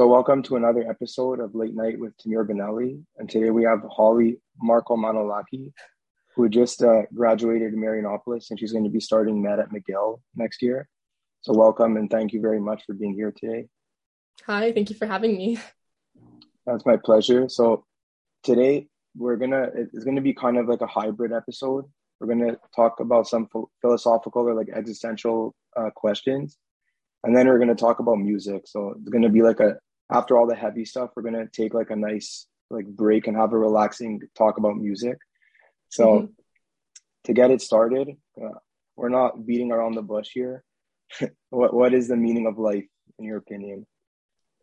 So, welcome to another episode of Late Night with Tamir Benelli. And today we have Holly Markomanolaki, who just uh, graduated in Marianopolis and she's going to be starting med at McGill next year. So, welcome and thank you very much for being here today. Hi, thank you for having me. That's my pleasure. So, today we're gonna it's gonna be kind of like a hybrid episode. We're gonna talk about some philosophical or like existential uh, questions, and then we're going to talk about music so it's going to be like a after all the heavy stuff we're going to take like a nice like break and have a relaxing talk about music. So mm-hmm. to get it started uh, we're not beating around the bush here. What what is the meaning of life in your opinion?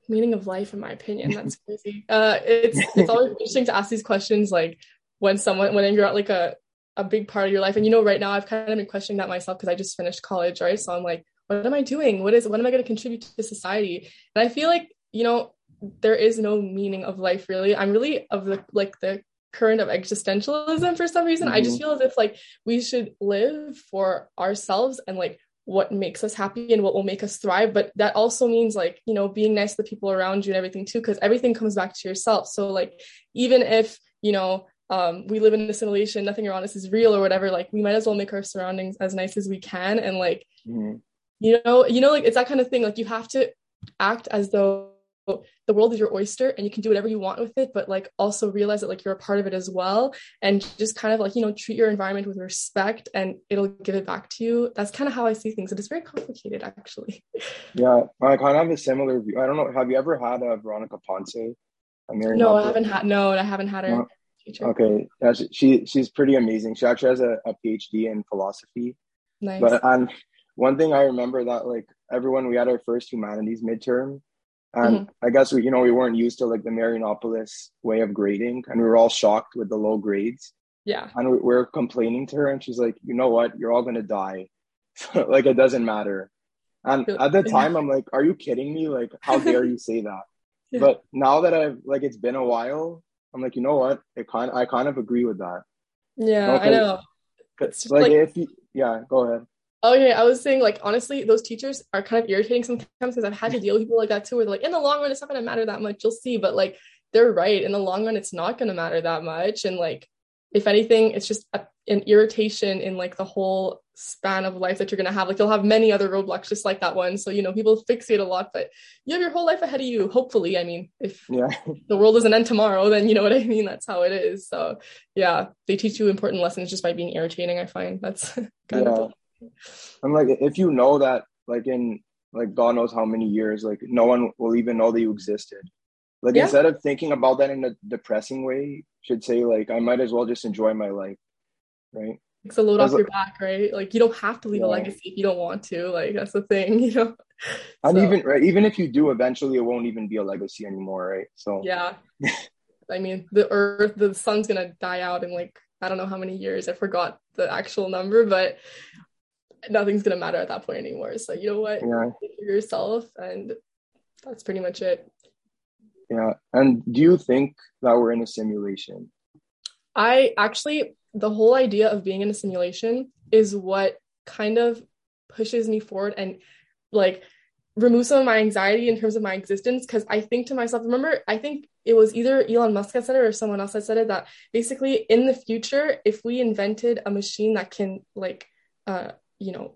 Meaning of life in my opinion. That's crazy. Uh it's it's always interesting to ask these questions like when someone when you're at like a a big part of your life. And you know right now i've kind of been questioning that myself because i just finished college right? So i'm like what am I doing? What is what am I going to contribute to society? And I feel like, you know, there is no meaning of life really. I'm really of the like the current of existentialism for some reason. Mm-hmm. I just mm-hmm. feel as if like we should live for ourselves and like what makes us happy and what will make us thrive. But that also means like, you know, being nice to the people around you and everything too, because everything comes back to yourself. So like even if, you know, um, we live in a simulation, nothing around us is real or whatever, like we might as well make our surroundings as nice as we can and like mm-hmm you know you know like it's that kind of thing like you have to act as though the world is your oyster and you can do whatever you want with it but like also realize that like you're a part of it as well and just kind of like you know treat your environment with respect and it'll give it back to you. That's kind of how i see things. And it's very complicated actually. Yeah i kind of have a similar view. I don't know have you ever had a veronica ponce? No i haven't had no i haven't had her no. okay yeah, she she's pretty amazing. She actually has a, a phd in philosophy. Nice. but um one thing I remember that like everyone we had our first humanities midterm, and mm-hmm. I guess we you know we weren't used to like the Marianopolis way of grading, and we were all shocked with the low grades. Yeah, and we, we complaining to her, and she's like, you know what, you're all gonna die, like it doesn't matter. And at the time, I'm like, are you kidding me? Like, how dare you say that? Yeah. But now that I've like it's been a while, I'm like, you know what? It kind I kind of agree with that. Yeah, I know. like, like if you yeah, go ahead. Okay, I was saying like honestly, those teachers are kind of irritating sometimes because I've had to deal with people like that too, where they're like, in the long run, it's not gonna matter that much. You'll see, but like they're right. In the long run, it's not gonna matter that much. And like, if anything, it's just a, an irritation in like the whole span of life that you're gonna have. Like you'll have many other roadblocks just like that one. So you know, people fixate a lot, but you have your whole life ahead of you. Hopefully, I mean, if yeah. the world doesn't end tomorrow, then you know what I mean. That's how it is. So yeah, they teach you important lessons just by being irritating. I find that's kind yeah. of I'm like, if you know that, like in like God knows how many years, like no one will even know that you existed. Like yeah. instead of thinking about that in a depressing way, should say like I might as well just enjoy my life, right? It's a load off your back, right? Like you don't have to leave yeah. a legacy if you don't want to. Like that's the thing, you know. And so. even right, even if you do, eventually it won't even be a legacy anymore, right? So yeah. I mean, the earth, the sun's gonna die out in like I don't know how many years. I forgot the actual number, but nothing's gonna matter at that point anymore. So you know what? Yeah. yourself and that's pretty much it. Yeah. And do you think that we're in a simulation? I actually the whole idea of being in a simulation is what kind of pushes me forward and like remove some of my anxiety in terms of my existence because I think to myself, remember, I think it was either Elon Musk that said it or someone else that said it that basically in the future, if we invented a machine that can like uh you know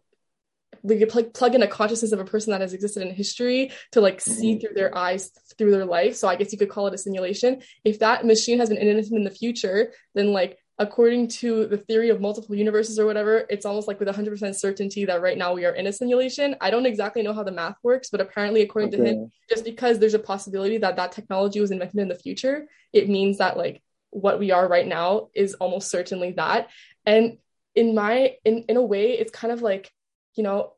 we could plug, plug in a consciousness of a person that has existed in history to like see mm-hmm. through their eyes through their life so i guess you could call it a simulation if that machine has been innocent in the future then like according to the theory of multiple universes or whatever it's almost like with 100% certainty that right now we are in a simulation i don't exactly know how the math works but apparently according okay. to him just because there's a possibility that that technology was invented in the future it means that like what we are right now is almost certainly that and in my in in a way it's kind of like you know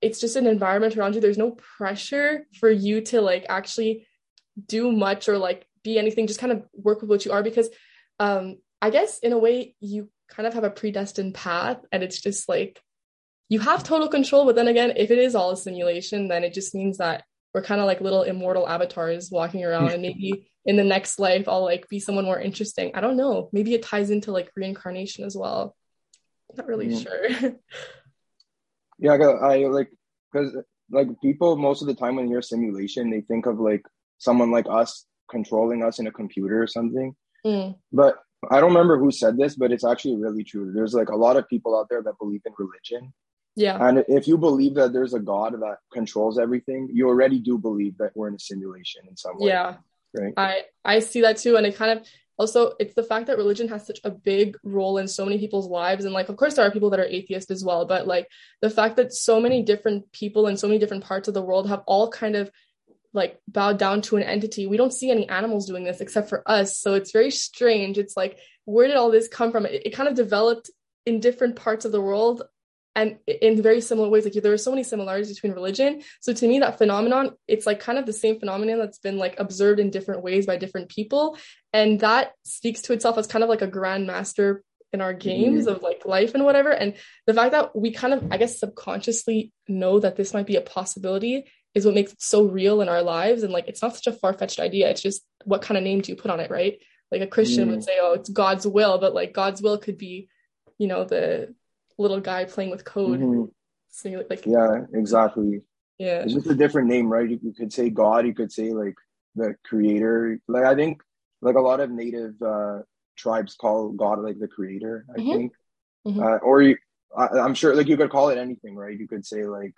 it's just an environment around you. There's no pressure for you to like actually do much or like be anything. Just kind of work with what you are because um i guess in a way you kind of have a predestined path and it's just like you have total control but then again if it is all a simulation then it just means that we're kind of like little immortal avatars walking around and maybe in the next life i'll like be someone more interesting. I don't know. Maybe it ties into like reincarnation as well not really mm. sure. yeah, I, I like because like people most of the time when you hear simulation, they think of like someone like us controlling us in a computer or something. Mm. But I don't remember who said this, but it's actually really true. There's like a lot of people out there that believe in religion. Yeah. And if you believe that there's a God that controls everything, you already do believe that we're in a simulation in some way. Yeah. Right. I I see that too and it kind of also it's the fact that religion has such a big role in so many people's lives and like of course there are people that are atheist as well but like the fact that so many different people in so many different parts of the world have all kind of like bowed down to an entity we don't see any animals doing this except for us so it's very strange. It's like where did all this come from? It, it kind of developed in different parts of the world and in very similar ways like there are so many similarities between religion. So to me that phenomenon it's like kind of the same phenomenon that's been like observed in different ways by different people. And that speaks to itself as kind of like a grandmaster in our games mm-hmm. of like life and whatever. And the fact that we kind of i guess subconsciously know that this might be a possibility is what makes it so real in our lives. And like it's not such a far-fetched idea. It's just what kind of name do you put on it right? Like a christian mm-hmm. would say oh it's god's will but like god's will could be you know the little guy playing with code. Mm-hmm. So like yeah, exactly. Yeah, it's just a different name, right? You, you, could say God. You could say like the creator. Like I think like a lot of native uh, tribes call God like the creator. I mm-hmm. think, mm-hmm. Uh, or you, I, I'm sure like you could call it anything, right? You could say like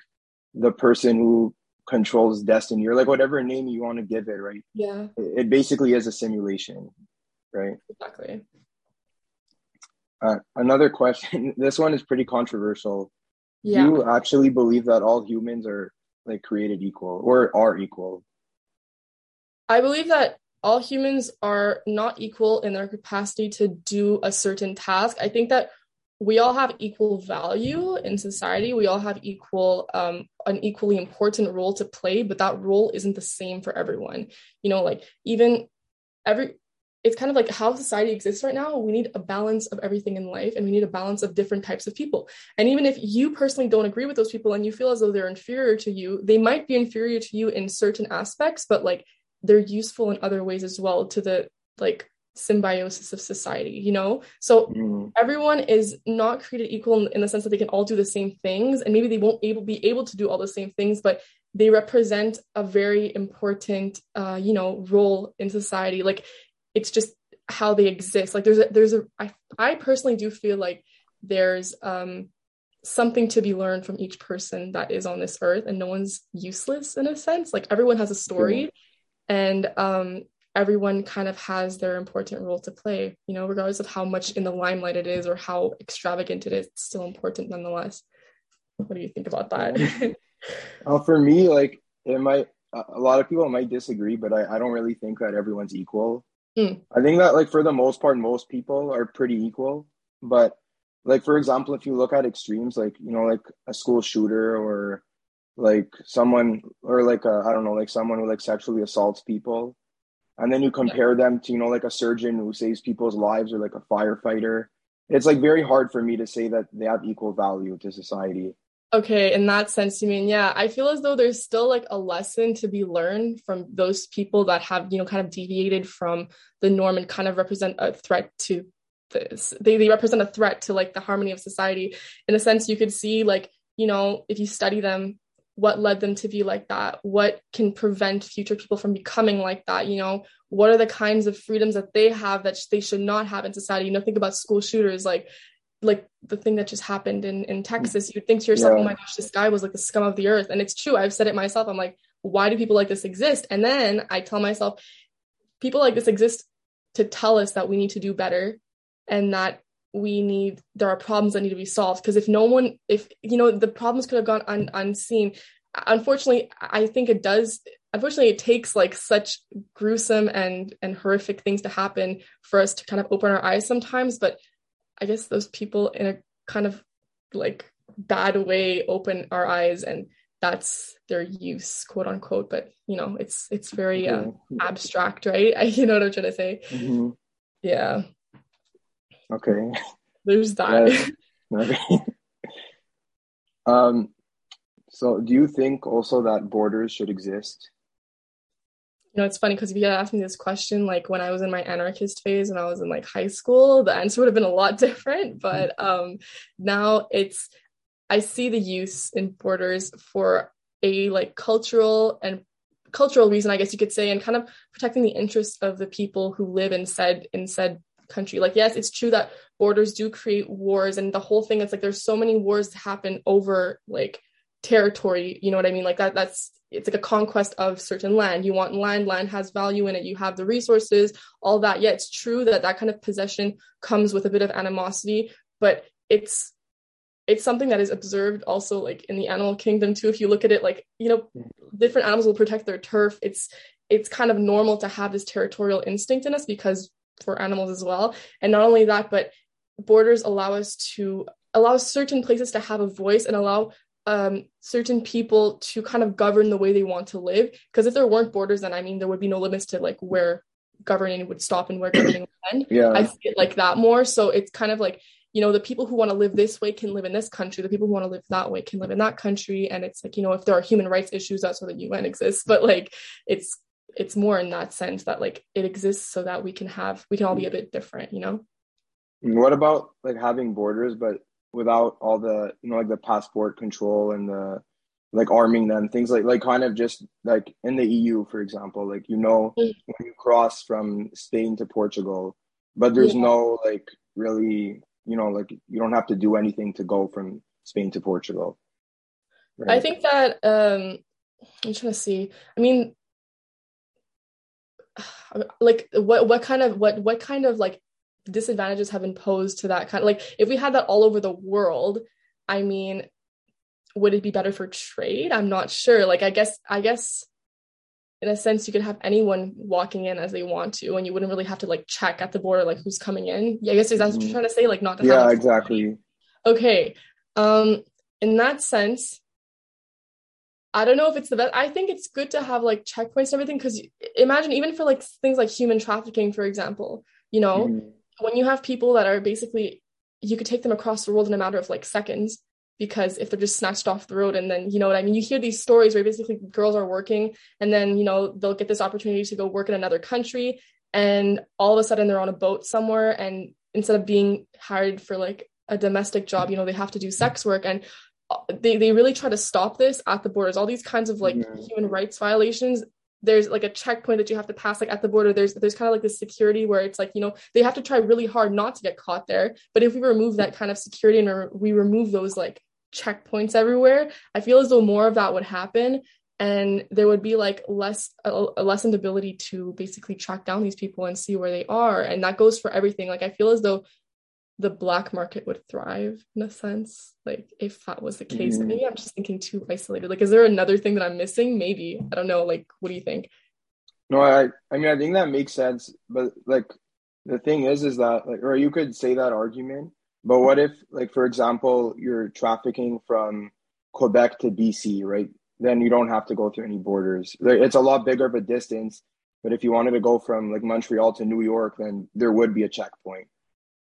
the person who controls destiny or like whatever name you want to give it, right? Yeah, it, it basically is a simulation, right? Exactly. Uh, another question. This one is pretty controversial. Yeah. Do you actually believe that all humans are like created equal or are equal? I believe that all humans are not equal in their capacity to do a certain task. I think that we all have equal value in society. We all have equal, um, an equally important role to play, but that role isn't the same for everyone. You know, like even every it's kind of like how society exists right now. We need a balance of everything in life and we need a balance of different types of people. And even if you personally don't agree with those people and you feel as though they're inferior to you, they might be inferior to you in certain aspects, but like they're useful in other ways as well to the like symbiosis of society, you know? So mm. everyone is not created equal in, in the sense that they can all do the same things and maybe they won't able be able to do all the same things, but they represent a very important uh, you know role in society like it's just how they exist. Like there's a there's a I, I personally do feel like there's um something to be learned from each person that is on this earth and no one's useless in a sense. Like everyone has a story and um everyone kind of has their important role to play you know regardless of how much in the limelight it is or how extravagant it is it's still important nonetheless. What do you think about that? Uh, for me like it might a lot of people might disagree but I, I don't really think that everyone's equal Mm. I think that like for the most part, most people are pretty equal. But like for example, if you look at extremes, like you know, like a school shooter or like someone or like I don't know, like someone who like sexually assaults people, and then you compare yeah. them to you know like a surgeon who saves people's lives or like a firefighter. It's like very hard for me to say that they have equal value to society. Okay, in that sense, you mean, yeah, I feel as though there's still like a lesson to be learned from those people that have, you know, kind of deviated from the norm and kind of represent a threat to this. They, they represent a threat to like the harmony of society. In a sense, you could see, like, you know, if you study them, what led them to be like that? What can prevent future people from becoming like that? You know, what are the kinds of freedoms that they have that they should not have in society? You know, think about school shooters. Like, like the thing that just happened in in Texas, you'd think to yourself, yeah. "Oh my gosh, this guy was like the scum of the earth." And it's true. I've said it myself. I'm like, "Why do people like this exist?" And then I tell myself, people like this exist to tell us that we need to do better and that we need there are problems that need to be solved because if no one if you know the problems could have gone un, unseen unfortunately i think it does unfortunately it takes like such gruesome and and horrific things to happen for us to kind of open our eyes sometimes but I guess those people in a kind of like bad way open our eyes and that's their use quote unquote but you know it's it's very uh, abstract right? I, you know what i'm trying to say? Mm-hmm. yeah. Okay. There's that. Okay. um so do you think also that borders should exist you know, it's funny because if you had asked me this question like when I was in my anarchist phase and I was in like high school, the answer would have been a lot different. But um, now it's I see the use in borders for a like cultural and cultural reason, I guess you could say, and kind of protecting the interests of the people who live in said in said country. Like, yes, it's true that borders do create wars, and the whole thing. It's like there's so many wars that happen over like territory. You know what I mean? Like that. That's it's like a conquest of certain land. You want land. Land has value in it. You have the resources, all that. Yeah, it's true that that kind of possession comes with a bit of animosity, but it's it's something that is observed also like in the animal kingdom too if you look at it like you know different animals will protect their turf it's it's kind of normal to have this territorial instinct in us because for animals as well and not only that but borders allow us to allow certain places to have a voice and allow um, certain people to kind of govern the way they want to live. Because if there weren't borders then i mean there would be no limits to like where governing would stop and where governing would end. Yeah. I see it like that more. So it's kind of like you know the people who want to live this way can live in this country. The people who want to live that way can live in that country. And it's like you know if there are human rights issues that's why the un exists. But like it's it's more in that sense that like it exists so that we can have we can all be a bit different you know? What about like having borders but without all the you know like the passport control and the like arming them things like like kind of just like in the eu for example like you know mm. when you cross from spain to portugal but there's yeah. no like really you know, like you don't have to do anything to go from Spain to Portugal. Right? I think that um I'm trying to see. I mean like what what kind of what what kind of like disadvantages have been imposed to that kind of like if we had that all over the world, I mean would it be better for trade? I'm not sure. Like I guess I guess in a sense you could have anyone walking in as they want to and you wouldn't really have to like check at the border like who's coming in yeah i guess is that what you're mm-hmm. trying to say like not to yeah exactly okay um in that sense i don't know if it's the best i think it's good to have like checkpoints and everything because imagine even for like things like human trafficking for example you know mm-hmm. When you have people that are basically you could take them across the world in a matter of like seconds because if they're just snatched off the road and then you know what i mean you hear these stories where basically girls are working and then you know they'll get this opportunity to go work in another country and all of a sudden they're on a boat somewhere and instead of being hired for like a domestic job you know they have to do sex work and uh, they, they really try to stop this at the borders all these kinds of like mm-hmm. human rights violations there's like a checkpoint that you have to pass like at the border. There's there's kind of like this security where it's like you know they have to try really hard not to get caught there. But if we remove that kind of security and re- we remove those like checkpoints everywhere i feel as though more of that would happen and there would be like less a, a lessened ability to basically track down these people and see where they are. And that goes for everything. Like i feel as though the black market would thrive in a sense like if that was the case mm-hmm. maybe i'm just thinking too isolated like is there another thing that i'm missing maybe i don't know like what do you think no i i mean i think that makes sense but like the thing is is that like or you could say that argument but what if, like, for example, you're trafficking from Quebec to BC, right? Then you don't have to go through any borders. It's a lot bigger of a distance. But if you wanted to go from like Montreal to New York, then there would be a checkpoint,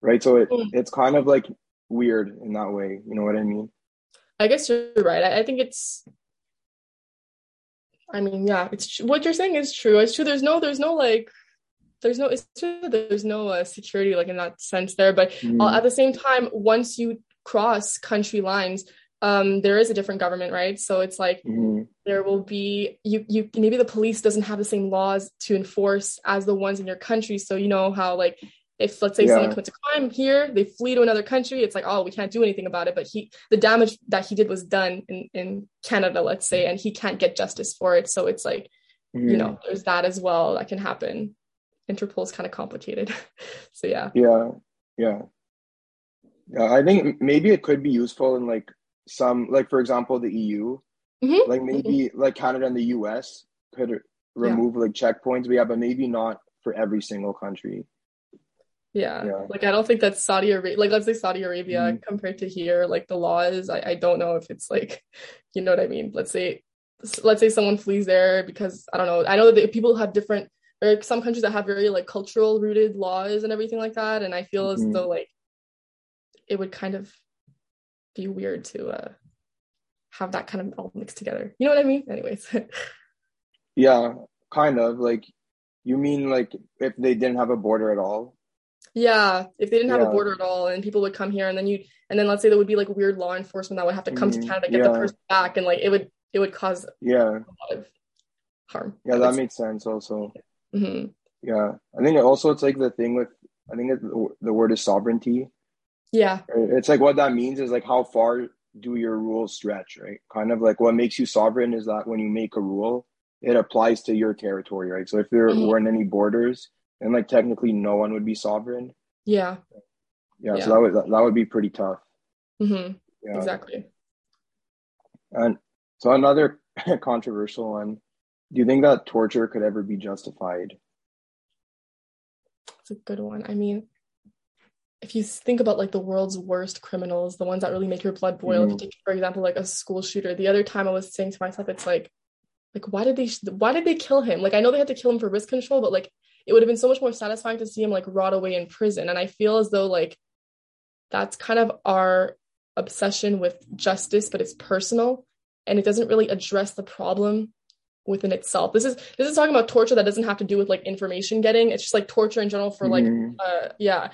right? So it, mm. it's kind of like weird in that way. You know what I mean? I guess you're right. I, I think it's. I mean, yeah, it's what you're saying is true. It's true. There's no, there's no like there's no it's true there's no uh, security like in that sense there but mm. uh, at the same time once you cross country lines um there is a different government right so it's like mm. there will be you you maybe the police doesn't have the same laws to enforce as the ones in your country so you know how like if let's say yeah. someone commits a crime here they flee to another country it's like oh we can't do anything about it but he the damage that he did was done in in canada let's say and he can't get justice for it so it's like mm. you know there's that as well that can happen Interpol is kind of complicated. so yeah. Yeah. Yeah. Yeah. I think maybe it could be useful in like some like for example the EU. Mm-hmm. Like maybe mm-hmm. like Canada and the US could remove yeah. like checkpoints. We have, but maybe not for every single country. Yeah. yeah. Like I don't think that Saudi Arabia like let's say Saudi Arabia mm-hmm. compared to here, like the law is I, I don't know if it's like you know what I mean. Let's say let's say someone flees there because I don't know. I know that people have different or some countries that have very like cultural rooted laws and everything like that and i feel mm-hmm. as though like it would kind of be weird to uh have that kind of all mixed together you know what i mean anyways yeah kind of like you mean like if they didn't have a border at all yeah if they didn't have yeah. a border at all and people would come here and then you and then let's say there would be like weird law enforcement that would have to come mm-hmm. to canada get yeah. the person back and like it would it would cause yeah a lot of harm. yeah that makes sense also hmm yeah i think also it's like the thing with i think the word is sovereignty Yeah. it's like what that means is like how far do your rules stretch right kind of like what makes you sovereign is that when you make a rule it applies to your territory right so if there Mhm. weren't any borders then like technically no one would be sovereign Yeah. yeah, Yeah. so that would that, would be pretty tough Mm-hmm. yeah Exactly. and so another controversial one do you think that torture could ever be justified It's a good one. I mean, if you think about like the world's worst criminals, the ones that really make your blood boil, if you take, for example, like a school shooter, the other time I was saying to myself, it's like, like why did they why did they kill him? Like I know they had to kill him for risk control, but like it would have been so much more satisfying to see him like rot away in prison. And I feel as though like that's kind of our obsession with justice, but it's personal and it doesn't really address the problem within itself. This is this is talking about torture that doesn't have to do with like information getting. It's just like torture in general for like Mhm. uh yeah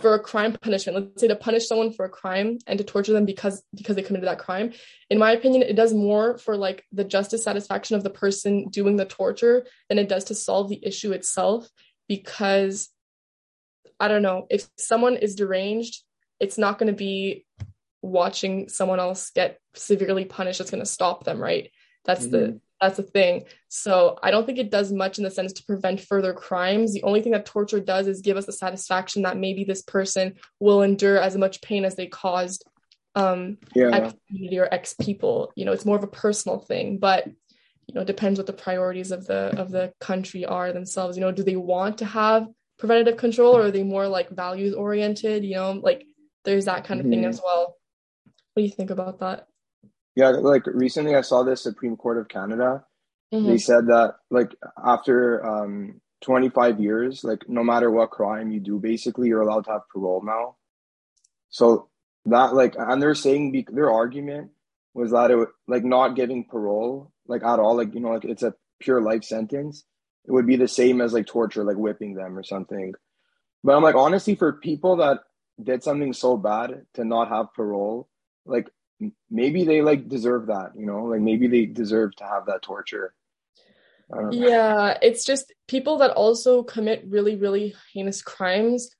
for a crime punishment. Let's say to punish someone for a crime and to torture them because because they committed that crime. In my opinion it does more for like the justice satisfaction of the person doing the torture than it does to solve the issue itself because i don't know if someone is deranged it's not going to be watching someone else get severely punished that's going to stop them right? That's the Mhm. That's the thing so I don't think it does much in the sense to prevent further crimes. The only thing that torture does is give us the satisfaction that maybe this person will endure as much pain as they caused um yeah X community or X people. You know, it's more of a personal thing, but you know, it depends what the priorities of the of the country are themselves. You know, do they want to have preventative control or are they more like values oriented? You know, like there's that kind of thing Mhm. as well. What do you think about that? Yeah like recently i saw the supreme court of canada. Mhm. they said that like after um 25 years like no matter what crime you do basically you're allowed to have parole now. So that like and they're saying their argument was that it would like not giving parole like at all like you know like it's a pure life sentence it would be the same as like torture like whipping them or something. But i'm like honestly for people that did something so bad to not have parole like maybe they like deserve that you know like maybe they deserve to have that torture I don't know. Yeah, it's just people that also commit really, really heinous crimes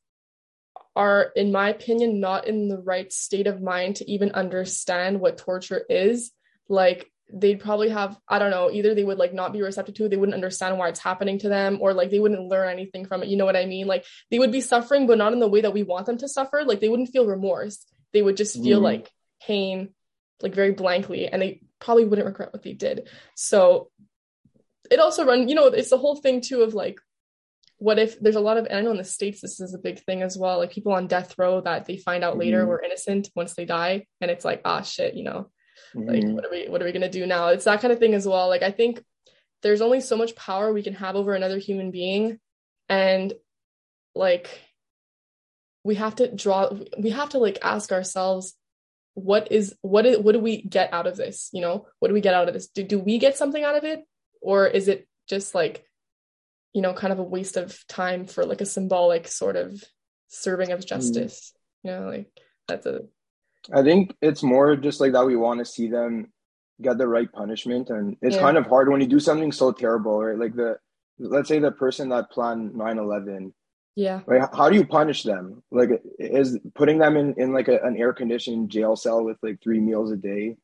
are, in my opinion, not in the right state of mind to even understand what torture is. Like, they'd probably have, I don't know, either they would like not be receptive to it, they wouldn't understand why it's happening to them, or like they wouldn't learn anything from it. You know what I mean? Like, they would be suffering, but not in the way that we want them to suffer. Like, they wouldn't feel remorse. They would just feel Mhm. like pain, like very blankly, and they probably wouldn't regret what they did. So, it also run you know it's the whole thing too of like what if there's a lot of and i know in the states this is a big thing as well like people on death row that they find out later Mhm. were innocent once they die and it's like ah shit you know like Mhm. what are we what are we gonna do now it's that kind of thing as well like i think there's only so much power we can have over another human being and like we have to draw we have to like ask ourselves what is what is what do we get out of this? You know what do we get out of this? Do, do we get something out of it? Or is it just like you know kind of a waste of time for like a symbolic sort of serving of hmm. justice? You know like that's a I think it's more just like that we want to see them get the right punishment. And it's Yeah. kind of hard when you do something so terrible right? Like the let's say the person that planned 9-11 yeah. Right? How do you punish them? Like is putting them in in like a, an air conditioned jail cell with like three meals a day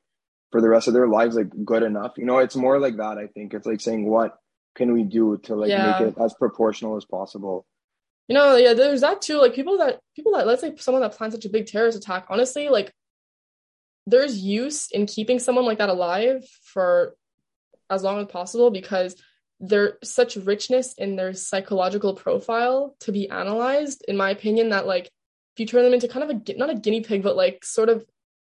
for the rest of their lives like good enough? You know it's more like that i think. It's like saying what can we do to like Yeah. make it as proportional as possible? You know yeah there's that too. Like people that people that let's say someone that plans such a big terrorist attack honestly like there's use in keeping someone like that alive for as long as possible because there's such richness in their psychological profile to be analyzed in my opinion that like if you turn them into kind of a not a guinea pig but like sort of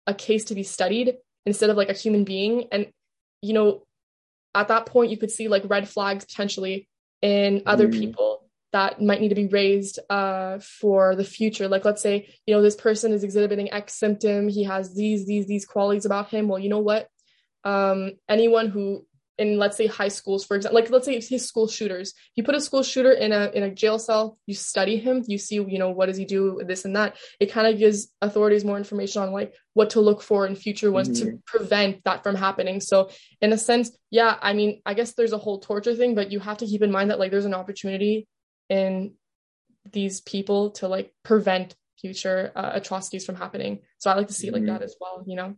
a case to be studied instead of like a human being. And you know at that point you could see like red flags potentially in other Mm. people that might need to be raised uh, for the future. Like let's say you know this person is exhibiting x symptom he has these these these qualities about him. Well you know what? Um anyone who in let's say high schools for example like let's say he's school shooters. You put a school shooter in a in a jail cell you study him you see you know what does he do this and that. It kind of gives authorities more information on like what to look for in future ones mm-hmm. to prevent that from happening. So in a sense yeah i mean i guess there's a whole torture thing but you have to keep in mind that like there's an opportunity in these people to like prevent future uh, atrocities from happening. So i like to see mm-hmm. like that as well you know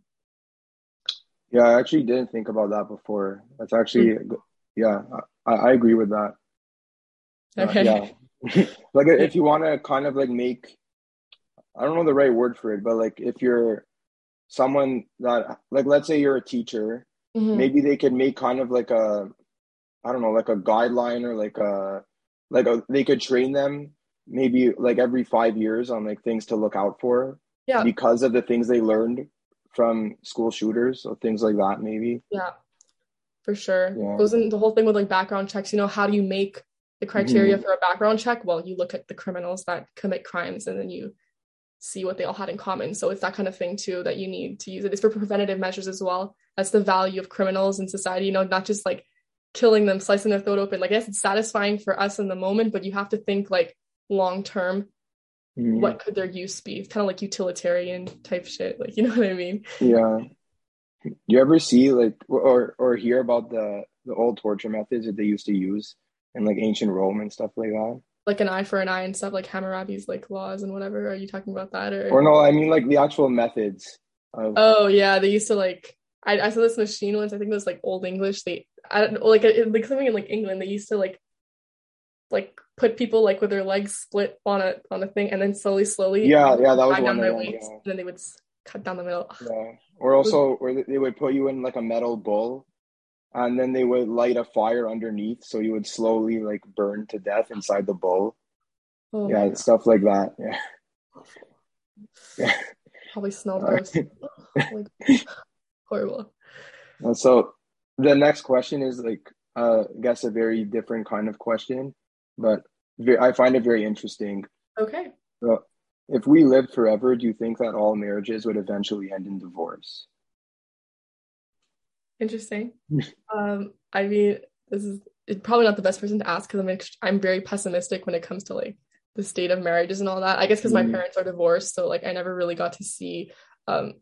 yeah, I actually didn't think about that before. That's actually, mm-hmm. yeah, I, I agree with that. Uh, okay. Uh, yeah. like if you want to kind of like make, I don't know the right word for it, but like if you're someone that, like, let's say you're a teacher, mm-hmm. maybe they could make kind of like a, I don't know, like a guideline or like a, like a, they could train them maybe like every five years on like things to look out for. Yeah. Because of the things they learned from school shooters or things like that maybe. Yeah for sure. Yeah. goes in the whole thing with like background checks. You know how do you make the criteria mm-hmm. for a background check? Well you look at the criminals that commit crimes and then you see what they all had in common. So it's that kind of thing too that you need to use it. It's for preventative measures as well. That's the value of criminals in society you know not just like killing them slicing their throat open. Like yes it's satisfying for us in the moment but you have to think like long term mm. what could their use be? It's kind of like utilitarian type shit. Like, you know what I mean? Yeah. Do You ever see like or or hear about the the old torture methods that they used to use in like ancient Rome and stuff like that? Like an eye for an eye and stuff, like Hammurabi's like laws and whatever. Are you talking about that or? Or no, I mean like the actual methods. Of... Oh yeah, they used to like. I, I saw this machine once. I think it was like Old English. They I don't know, like it, like something in like England. They used to like like put people like with their legs split on a on a thing and then slowly slowly yeah yeah that was one their weights, yeah. and then they would cut down the middle. Yeah. Or also or they would put you in like a metal bowl and then they would light a fire underneath so you would slowly like burn to death inside the bowl. Oh yeah stuff like that yeah. Yeah probably smelled gross. like, horrible. So the next question is like uh, I guess a very different kind of question but I find it very interesting. Okay. So, if we lived forever, do you think that all marriages would eventually end in divorce? Interesting. um, I mean, this is probably not the best person to ask because I'm I'm very pessimistic when it comes to like the state of marriages and all that. I guess because mm. my parents are divorced, so like I never really got to see um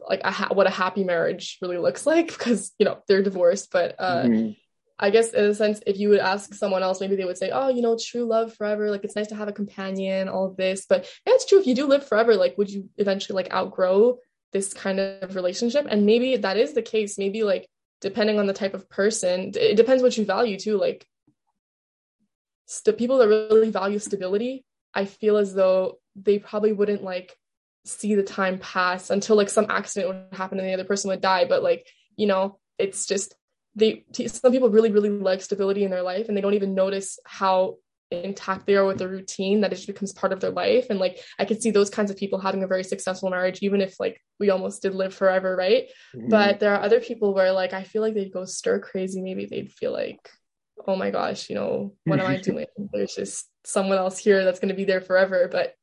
like a ha- what a happy marriage really looks like because you know they're divorced. But uh, mm. I guess in a sense, if you would ask someone else, maybe they would say, "Oh, you know, true love forever. Like it's nice to have a companion, all of this." But yeah, it's true. If you do live forever, like, would you eventually like outgrow this kind of relationship? And maybe that is the case. Maybe like depending on the type of person, it depends what you value too. Like, st- people that really value stability, I feel as though they probably wouldn't like see the time pass until like some accident would happen and the other person would die. But like, you know, it's just they some people really really like stability in their life and they don't even notice how intact they are with the routine that it just becomes part of their life. And like i could see those kinds of people having a very successful marriage even if like we almost did live forever right? Mm-hmm. but there are other people where like i feel like they'd go stir crazy. Maybe they'd feel like oh my gosh you know what am i doing? There's just someone else here that's going to be there forever. But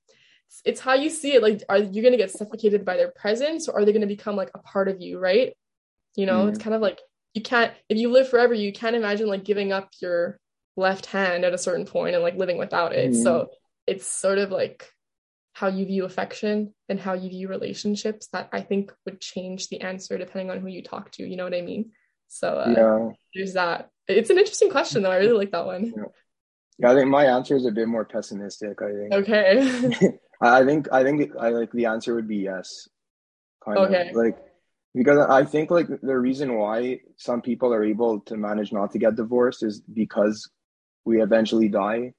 it's how you see it. Like are you going to get suffocated by their presence or are they going to become like a part of you right? You know mm-hmm. it's kind of like you can't if you live forever you can't imagine like giving up your left hand at a certain point and like living without it. Mm-hmm. so it's sort of like how you view affection and how you view relationships that i think would change the answer depending on who you talk to you know what i mean? So uh, yeah. there's that. It's an interesting question though. I really like that one. Yeah. yeah i think my answer is a bit more pessimistic i think. Okay. I think i think i like the answer would be yes kind okay. Of. like because I think like the reason why some people are able to manage not to get divorced is because we eventually die,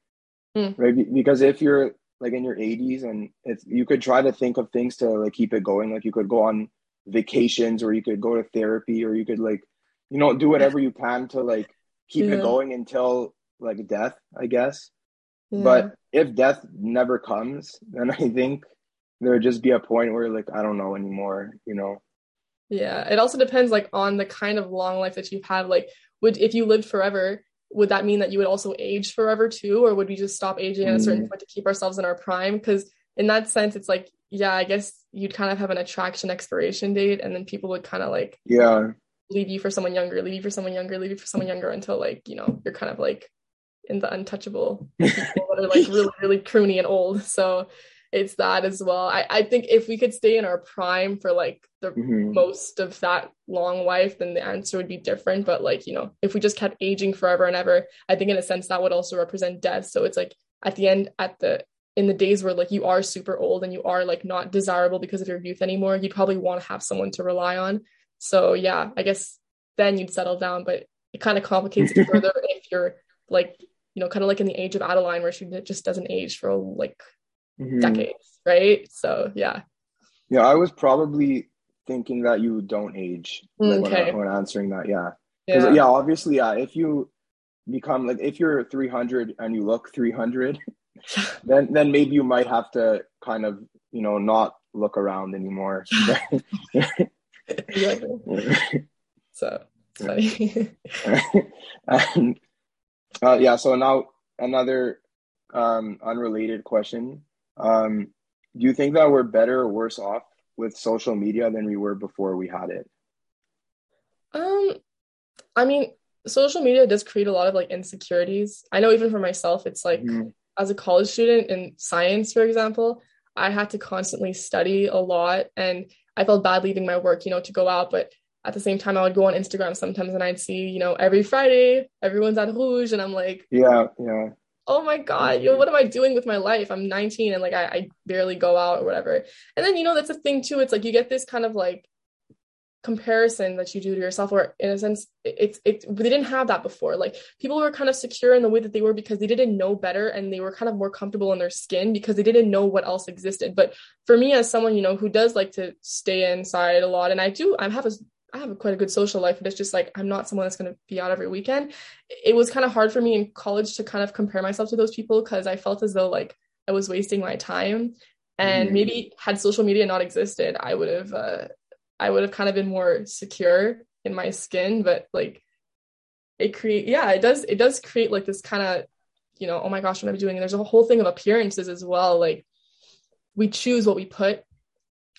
mm. right? Because if you're like in your 80s and it's you could try to think of things to like keep it going, like you could go on vacations or you could go to therapy or you could like you know do whatever you can to like keep yeah. it going until like death, I guess. Yeah. But if death never comes, then I think there would just be a point where like I don't know anymore, you know. Yeah, it also depends like on the kind of long life that you've had. Like, would if you lived forever, would that mean that you would also age forever too, or would we just stop aging at a certain mm. point to keep ourselves in our prime? Because in that sense, it's like, yeah, I guess you'd kind of have an attraction expiration date, and then people would kind of like, yeah, leave you for someone younger, leave you for someone younger, leave you for someone younger until like, you know, you're kind of like in the untouchable people that are like really, really croony and old. So it's that as well. I, I think if we could stay in our prime for like the mm-hmm. most of that long life, then the answer would be different. But like, you know, if we just kept aging forever and ever, I think in a sense that would also represent death. So it's like at the end, at the in the days where like you are super old and you are like not desirable because of your youth anymore, you'd probably want to have someone to rely on. So yeah, I guess then you'd settle down, but it kind of complicates it further if you're like, you know, kind of like in the age of Adaline where she just doesn't age for like mm-hmm. decades, right? So yeah. Yeah, I was probably thinking that you don't age like, okay. when, when answering that. Yeah. Yeah. yeah, obviously, yeah. If you become like if you're 300 and you look 300, then then maybe you might have to kind of you know not look around anymore. so funny. and, uh, yeah. So now another um, unrelated question. Um, do you think that we're better or worse off with social media than we were before we had it? Um, I mean, social media does create a lot of like insecurities. I know even for myself, it's like mm-hmm. as a college student in science, for example, I had to constantly study a lot and I felt bad leaving my work, you know, to go out. But at the same time, I would go on Instagram sometimes and I'd see, you know, every Friday, everyone's at Rouge. And I'm like, yeah, yeah oh my god you know what am i doing with my life? I'm 19 and like I, I barely go out or whatever. And then you know that's a thing too it's like you get this kind of like comparison that you do to yourself or in a sense it's it, it they didn't have that before. Like people were kind of secure in the way that they were because they didn't know better and they were kind of more comfortable in their skin because they didn't know what else existed. But for me as someone you know who does like to stay inside a lot and i do i have a I have a quite a good social life, but it's just like I'm not someone that's going to be out every weekend. It was kind of hard for me in college to kind of compare myself to those people because I felt as though like I was wasting my time. And mm maybe had social media not existed, I would have uh, I would have kind of been more secure in my skin. But like it create yeah, it does it does create like this kind of you know oh my gosh what am I doing? And there's a whole thing of appearances as well. Like we choose what we put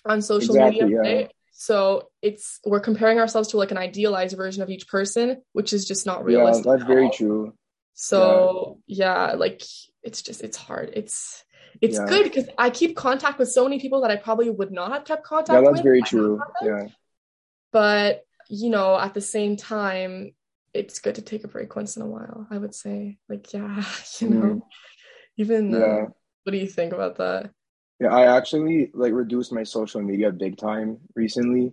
on social exactly, media, yeah. right? So it's we're comparing ourselves to like an idealized version of each person, which is just not realistic. Yeah, that's very true. So yeah. yeah, like it's just it's hard. It's it's yeah. good because I keep contact with so many people that I probably would not have kept contact with. Yeah, that's very true. Yeah. But you know, at the same time, it's good to take a break once in a while. I would say, like, yeah, you know, mm. even uh, yeah. what do you think about that? Yeah, I actually like reduced my social media big time recently.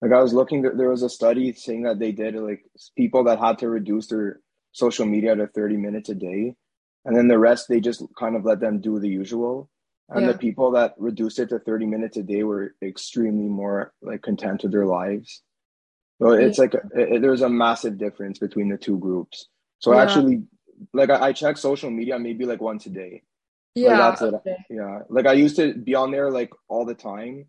Like I was looking, there was a study saying that they did like people that had to reduce their social media to 30 minutes a day. And then the rest, they just kind of let them do the usual. And yeah. the people that reduced it to 30 minutes a day were extremely more like content with their lives. So it's like, it, there's a massive difference between the two groups. So yeah. actually, like I, I check social media maybe like once a day. Yeah. Like, okay. Yeah. Like I used to be on there like all the time.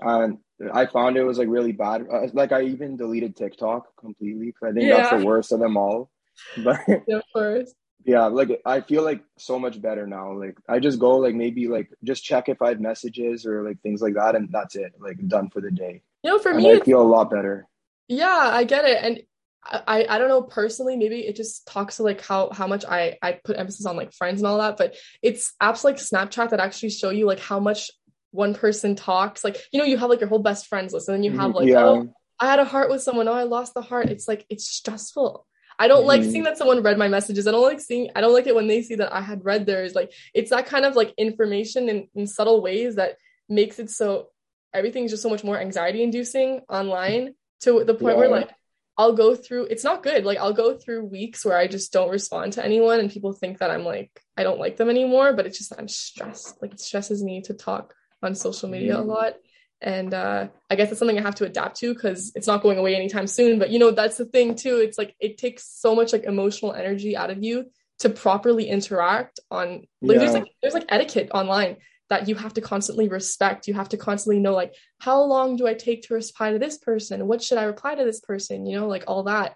And I found it was like really bad. Uh, like I even deleted TikTok completely because I think yeah. that's the worst of them all. But. Yeah, like I feel like so much better now. Like I just go like maybe like just check if I have messages or like things like that, and that's it. Like done for the day. You know, for and me, I feel a lot better. Yeah, I get it, and I I don't know personally maybe it just talks to like how how much I I put emphasis on like friends and all that but it's apps like Snapchat that actually show you like how much one person talks like you know you have like your whole best friends list and then you have like yeah. oh I had a heart with someone oh I lost the heart it's like it's stressful I don't mm-hmm. like seeing that someone read my messages I don't like seeing I don't like it when they see that I had read theirs like it's that kind of like information in, in subtle ways that makes it so everything's just so much more anxiety inducing online to the point yeah. where like I'll go through it's not good. Like I'll go through weeks where I just don't respond to anyone and people think that I'm like I don't like them anymore, but it's just I'm stressed. Like it stresses me to talk on social media mm. a lot. And uh I guess it's something I have to adapt to because it's not going away anytime soon. But you know, that's the thing too. It's like it takes so much like emotional energy out of you to properly interact on like yeah. there's like there's like etiquette online that you have to constantly respect. You have to constantly know, like, how long do I take to reply to this person? What should I reply to this person? You know, like all that.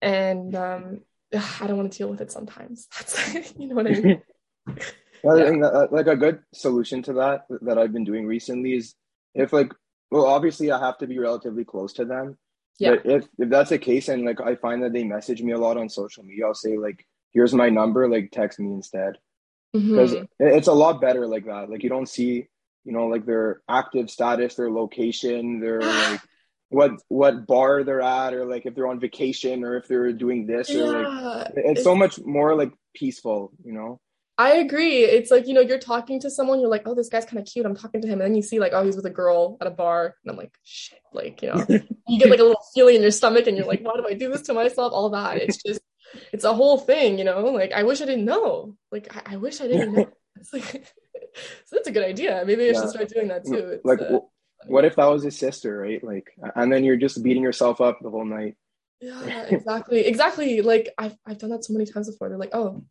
And um, I don't want to deal with it sometimes. That's, you know what I mean? well, yeah. I think that, like a good solution to that that I've been doing recently is if like, well, obviously I have to be relatively close to them. Yeah. But if if that's the case, and like I find that they message me a lot on social media, I'll say like, "Here's my number. Like, text me instead." Because mm-hmm. it's a lot better like that. Like you don't see, you know, like their active status, their location, their like what what bar they're at, or like if they're on vacation, or if they're doing this, yeah. or like it's, it's so much more like peaceful, you know. I agree. It's like, you know, you're talking to someone, you're like, oh, this guy's kind of cute. I'm talking to him. And then you see, like, oh, he's with a girl at a bar. And I'm like, shit. Like, you know, you get like a little feeling in your stomach and you're like, why do I do this to myself? All that. It's just, it's a whole thing, you know? Like, I wish I didn't know. Like, I, I wish I didn't know. It's like, so that's a good idea. Maybe I yeah. should start doing that too. It's, like, uh, what if that was his sister, right? Like, and then you're just beating yourself up the whole night. Yeah, exactly. exactly. Like, I've, I've done that so many times before. They're like, oh,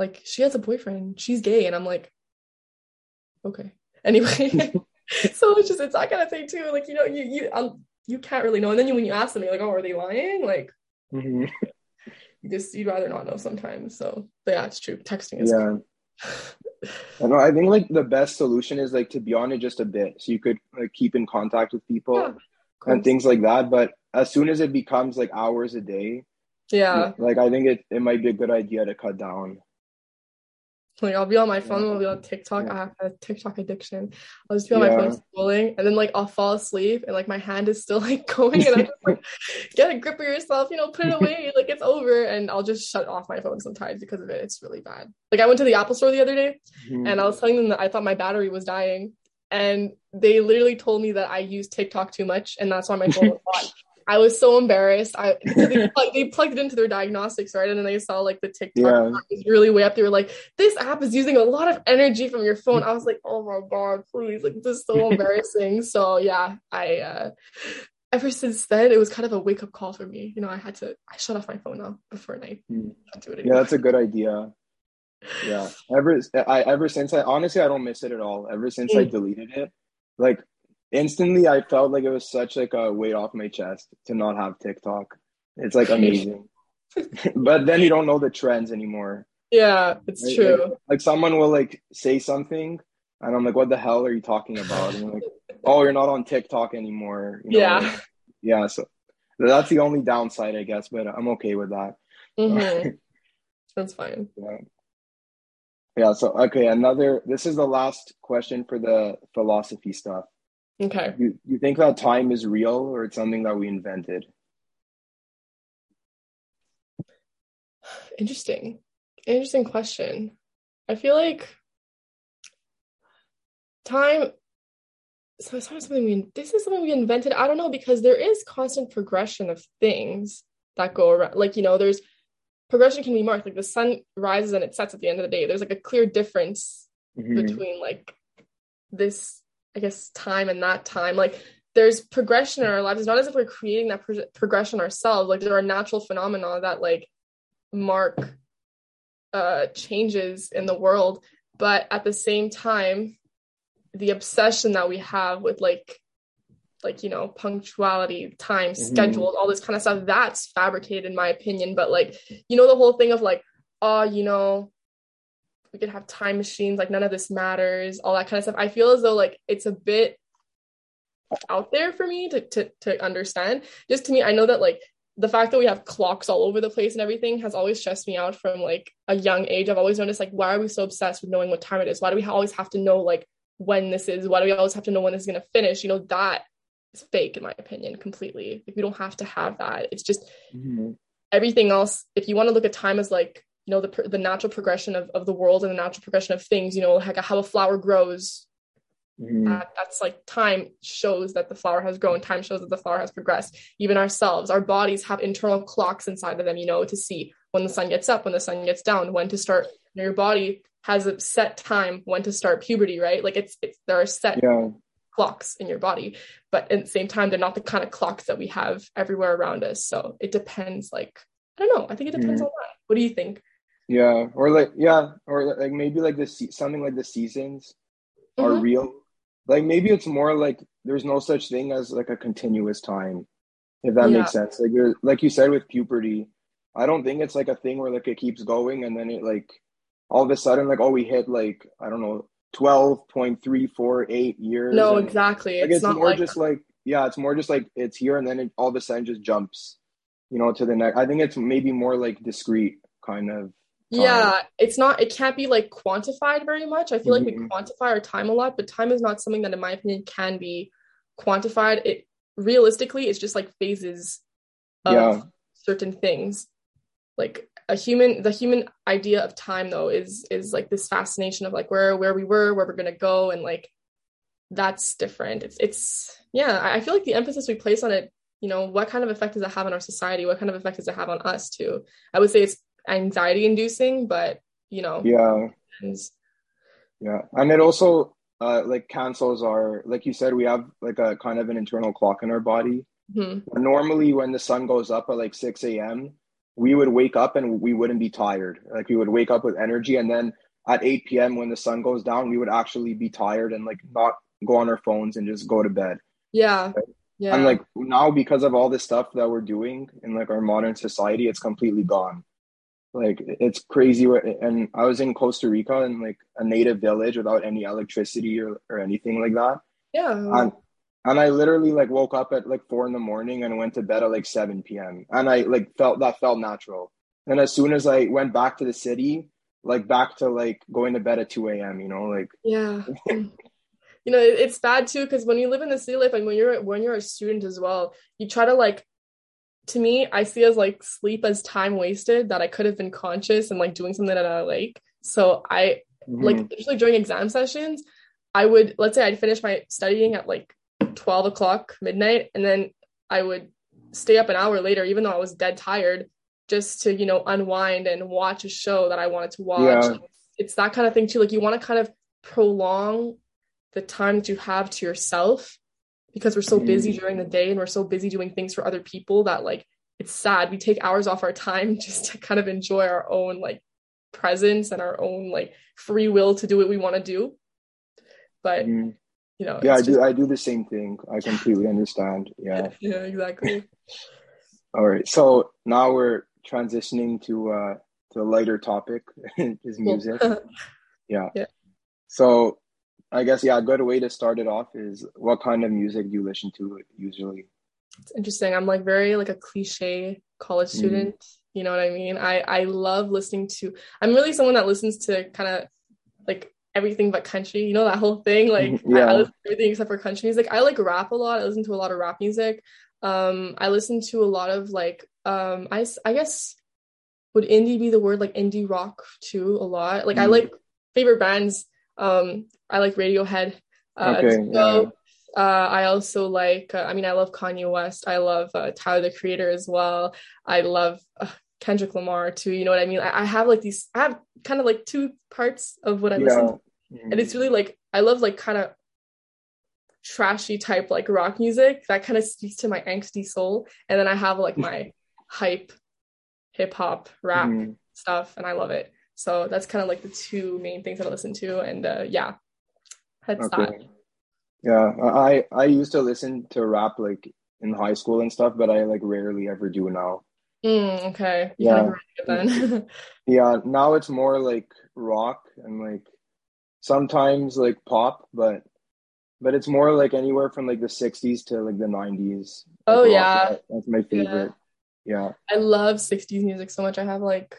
like she has a boyfriend she's gay and i'm like okay anyway so it's just it's that kind of thing too like you know you you um, you can't really know and then you, when you ask them you're like oh are they lying like mm-hmm. You just you'd rather not know sometimes so yeah it's true texting is yeah I know. I think like the best solution is like to be on it just a bit, so you could like keep in contact with people yeah, and things like that. But as soon as it becomes like hours a day, yeah, like I think it it might be a good idea to cut down. Like I'll be on my phone, I'll be on TikTok. I have a TikTok addiction. I'll just be on yeah. my phone scrolling, and then like I'll fall asleep, and like my hand is still like going, and I'm just like, get a grip of yourself, you know, put it away, like it's over, and I'll just shut off my phone sometimes because of it. It's really bad. Like I went to the Apple store the other day, mm-hmm. and I was telling them that I thought my battery was dying, and they literally told me that I use TikTok too much, and that's why my phone was hot. I was so embarrassed. I they, plug, they, plugged it into their diagnostics, right? And then they saw like the TikTok yeah. was really way up. They were like, "This app is using a lot of energy from your phone." I was like, "Oh my god, please!" Like this is so embarrassing. so yeah, I uh, ever since then it was kind of a wake up call for me. You know, I had to I shut off my phone now before night. Mm. Anymore. Yeah, that's a good idea. Yeah, ever I ever since I honestly I don't miss it at all. Ever since mm. I deleted it, like instantly I felt like it was such like a weight off my chest to not have TikTok. It's like amazing. but then you don't know the trends anymore. Yeah, it's right? true. Like, like, someone will like say something and I'm like, what the hell are you talking about? And like, oh, you're not on TikTok anymore. You know, yeah. Like, yeah. So that's the only downside, I guess, but I'm okay with that. Mm-hmm. that's fine. Yeah. Yeah. So, okay. Another, this is the last question for the philosophy stuff. Okay. You, you think that time is real or it's something that we invented? Interesting. Interesting question. I feel like time so it's not something we this is something we invented. I don't know because there is constant progression of things that go around. Like, you know, there's progression can be marked. Like the sun rises and it sets at the end of the day. There's like a clear difference mm-hmm. between like this I guess time and that time. Like there's progression in our lives. It's not as if we're creating that pro- progression ourselves. Like there are natural phenomena that like mark uh changes in the world. But at the same time the obsession that we have with like like you know punctuality time mm-hmm. schedules all this kind of stuff that's fabricated in my opinion. But like you know the whole thing of like oh you know we could have time machines like none of this matters all that kind of stuff. I feel as though like it's a bit out there for me to, to to understand. Just to me i know that like the fact that we have clocks all over the place and everything has always stressed me out from like a young age. I've always noticed like why are we so obsessed with knowing what time it is? Why do we always have to know like when this is? Why do we always have to know when this is going to finish? You know that is fake in my opinion completely. Like we don't have to have that. It's just mm-hmm. everything else if you want to look at time as like you know the the natural progression of, of the world and the natural progression of things you know like how a flower grows. Mm. uh, that's like time shows that the flower has grown time shows that the flower has progressed. Even ourselves our bodies have internal clocks inside of them you know to see when the sun gets up when the sun gets down when to start you know, your body has a set time when to start puberty right? Like it's, it's there are set yeah. clocks in your body but at the same time they're not the kind of clocks that we have everywhere around us. So it depends like i don't know. I think it depends mm. on that. What do you think yeah, or like yeah, or like maybe like the something like the seasons mm-hmm. are real. Like maybe it's more like there's no such thing as like a continuous time, if that yeah. makes sense. Like you're like you said with puberty, I don't think it's like a thing where like it keeps going and then it like all of a sudden like oh we hit like I don't know twelve point three four eight years. No, exactly. Like, it's, it's more like just that. like yeah, it's more just like it's here and then it all of a sudden just jumps, you know, to the next. I think it's maybe more like discrete kind of. Yeah, it's not. It can't be like quantified very much. I feel mm-hmm. like we mm-hmm. quantify our time a lot, but time is not something that, in my opinion, can be quantified. It realistically, it's just like phases of yeah. certain things. Like a human, the human idea of time, though, is is like this fascination of like where where we were, where we're gonna go, and like that's different. It's it's yeah. I feel like the emphasis we place on it you know what kind of effect does it have on our society what kind of effect does it have on us too i would say it's anxiety inducing, but you know. Yeah. Yeah. And it also uh, like cancels our like you said we have like a kind of an internal clock in our body mm-hmm. normally when the sun goes up at like 6 a.m we would wake up and we wouldn't be tired like we would wake up with energy and then at 8 p.m when the sun goes down we would actually be tired and like not go on our phones and just go to bed yeah right? yeah and like now because of all this stuff that we're doing in like our modern society it's completely gone like it's crazy and i was in costa rica in like a native village without any electricity or, or anything like that. Yeah. And, and i literally like woke up at like four in the morning and went to bed at like 7 p.m and i like felt that felt natural. And as soon as i went back to the city like back to like going to bed at 2 a.m you know like yeah. You know it's bad too because when you live in the city life and when you're when you're a student as well you try to like to me, I see as like sleep as time wasted that I could have been conscious and like doing something that I like. So I mm-hmm. like usually during exam sessions, I would let's say I'd finish my studying at like 12 o'clock midnight and then I would stay up an hour later, even though I was dead tired, just to, you know, unwind and watch a show that I wanted to watch. Yeah. It's that kind of thing too. Like you want to kind of prolong the time that you have to yourself because we're so busy mm. during the day and we're so busy doing things for other people that like it's sad. We take hours off our time just to kind of enjoy our own like presence and our own like free will to do what we want to do. But mm. you know yeah i do i do the same thing. I completely understand. Yeah. Yeah exactly. All right. So now we're transitioning to uh to a lighter topic is music. Yeah. Yeah. So I guess yeah, a good way to start it off is what kind of music do you listen to usually? It's interesting. I'm like very like a cliche college mm. student. Mm. You know what I mean? I I love listening to. I'm really someone that listens to kind of like everything but country. You know that whole thing. Like yeah. I, I listen to everything except for country music. I like rap a lot. I listen to a lot of rap music. Um, I listen to a lot of like um, I I guess would indie be the word like indie rock too a lot. Like mm. I like favorite bands um, I like Radiohead. Uh, okay. So, uh, I also like. Uh, I mean, I love Kanye West. I love uh, Tyler the Creator as well. I love uh, Kendrick Lamar too. You know what I mean? I, I, have like these. I have kind of like two parts of what I yeah. listen to, mm-hmm. and it's really like I love like kind of trashy type like rock music that kind of speaks to my angsty soul, and then I have like my hype hip hop rap mm-hmm. stuff, and I love it. So that's kind of like the two main things that I listen to. And uh, yeah, that's okay. that. Yeah, I I used to listen to rap like in high school and stuff, but I like rarely ever do now. Mm, okay. You yeah. yeah. Now it's more like rock and like sometimes like pop, but but it's more like anywhere from like the 60s to like the 90s. oh yeah. that's my favorite. Yeah. yeah. I love 60s music so much. I have like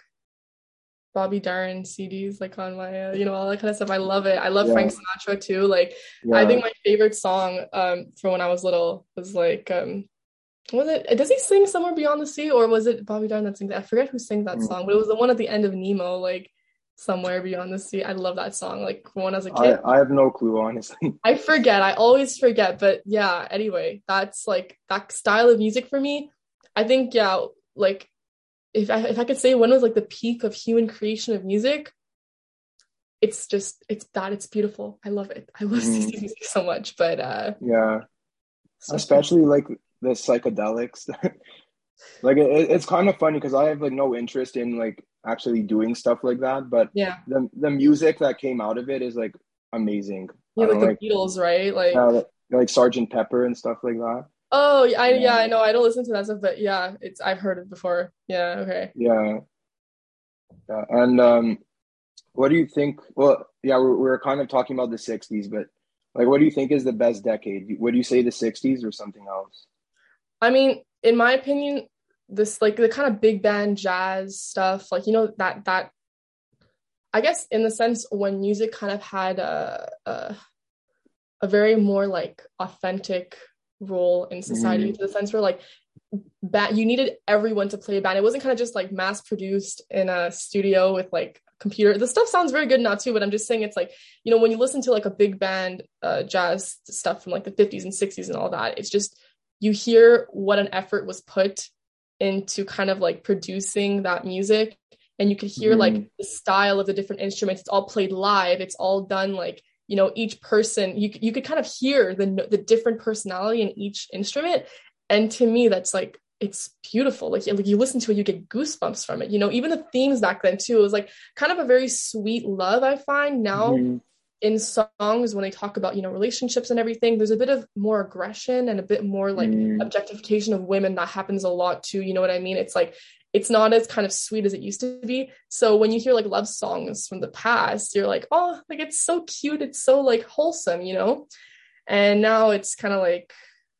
Bobby Darin CDs like on my uh, you know all that kind of stuff. I love it. I love yeah. Frank Sinatra too. Like yeah. I think my favorite song um from when I was little was like um was it does he sing somewhere beyond the sea or was it Bobby Darin that sings I forget who sings that mm. song, but it was the one at the end of Nemo like somewhere beyond the sea. I love that song like when I was a kid. I, I have no clue honestly. I forget. I always forget, but yeah, anyway, that's like that style of music for me. I think yeah, like if I if I could say when was like the peak of human creation of music, it's just it's that it's beautiful. I love it. I love mm. music so much. But uh yeah, so especially like the psychedelics. like it, it's kind of funny because I have like no interest in like actually doing stuff like that, but yeah, the the music that came out of it is like amazing. Yeah, like the like, Beatles, right? Like uh, like Sergeant Pepper and stuff like that. Oh, I yeah, I know. I don't listen to that stuff, but yeah, it's I've heard it before. Yeah, okay. Yeah. Yeah, and um, what do you think? Well, yeah, we're, we're kind of talking about the '60s, but Like, what do you think is the best decade? Would you say the '60s or something else? I mean, in my opinion, this like the kind of big band jazz stuff, like you know that that. I guess in the sense when music kind of had a a, a very more like authentic role in society mm. to the sense where like band you needed everyone to play a band it wasn't kind of just like mass produced in a studio with like computer the stuff sounds very good now too but i'm just saying it's like you know when you listen to like a big band uh, jazz stuff from like the 50s and 60s and all that it's just you hear what an effort was put into kind of like producing that music and you could hear mm. like the style of the different instruments it's all played live it's all done like you know each person you you could kind of hear the the different personality in each instrument. And to me that's like it's beautiful. Like, like you listen to it you get goosebumps from it. You know even the themes back then too it was like kind of a very sweet love i find now mm-hmm. in songs when they talk about you know relationships and everything there's a bit of more aggression and a bit more like mm. objectification of women. That happens a lot too you know what i mean? It's like it's not as kind of sweet as it used to be. So when you hear like love songs from the past, you're like, oh, like it's so cute, it's so like wholesome, you know? And now it's kind of like,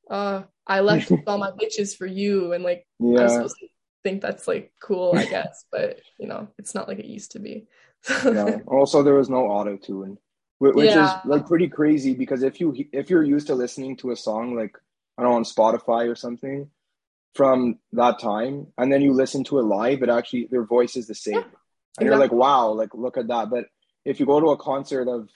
uh, I left all my bitches for you, and like yeah. I'm supposed to think that's like cool, I guess, but you know, it's not like it used to be. yeah. Also, there was no auto tune, which yeah. is like pretty crazy because if you if you're used to listening to a song like I don't know on Spotify or something, from that time and then you listen to it live it actually their voice is the same yeah, and you're like wow like look at that but if you go to a concert of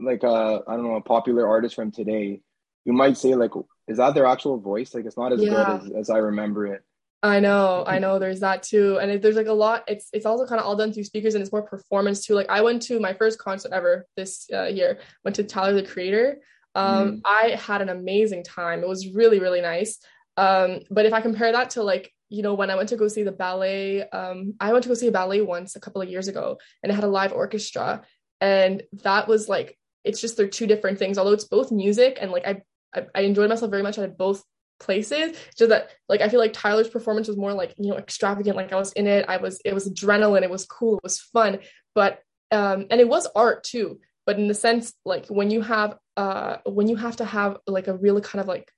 like a i don't know a popular artist from today you might say like is that their actual voice like it's not as yeah. good as, as i remember it I know, I know. There's that too, and it, there's like a lot. It's it's also kind of all done through speakers, and it's more performance too. Like I went to my first concert ever this uh, year. Went to Tyler the Creator. Um, mm. I had an amazing time. It was really really nice. Um, but if I compare that to like, you know, when I went to go see the ballet, um, I went to go see a ballet once a couple of years ago and it had a live orchestra. And that was like, it's just they're two different things, although it's both music and like I, I, I enjoyed myself very much at both places. Just that like I feel like Tyler's performance was more like, you know, extravagant. Like I was in it. I was, it was adrenaline, it was cool, it was fun. But um, and it was art too. But in the sense, like when you have uh when you have to have like a really kind of like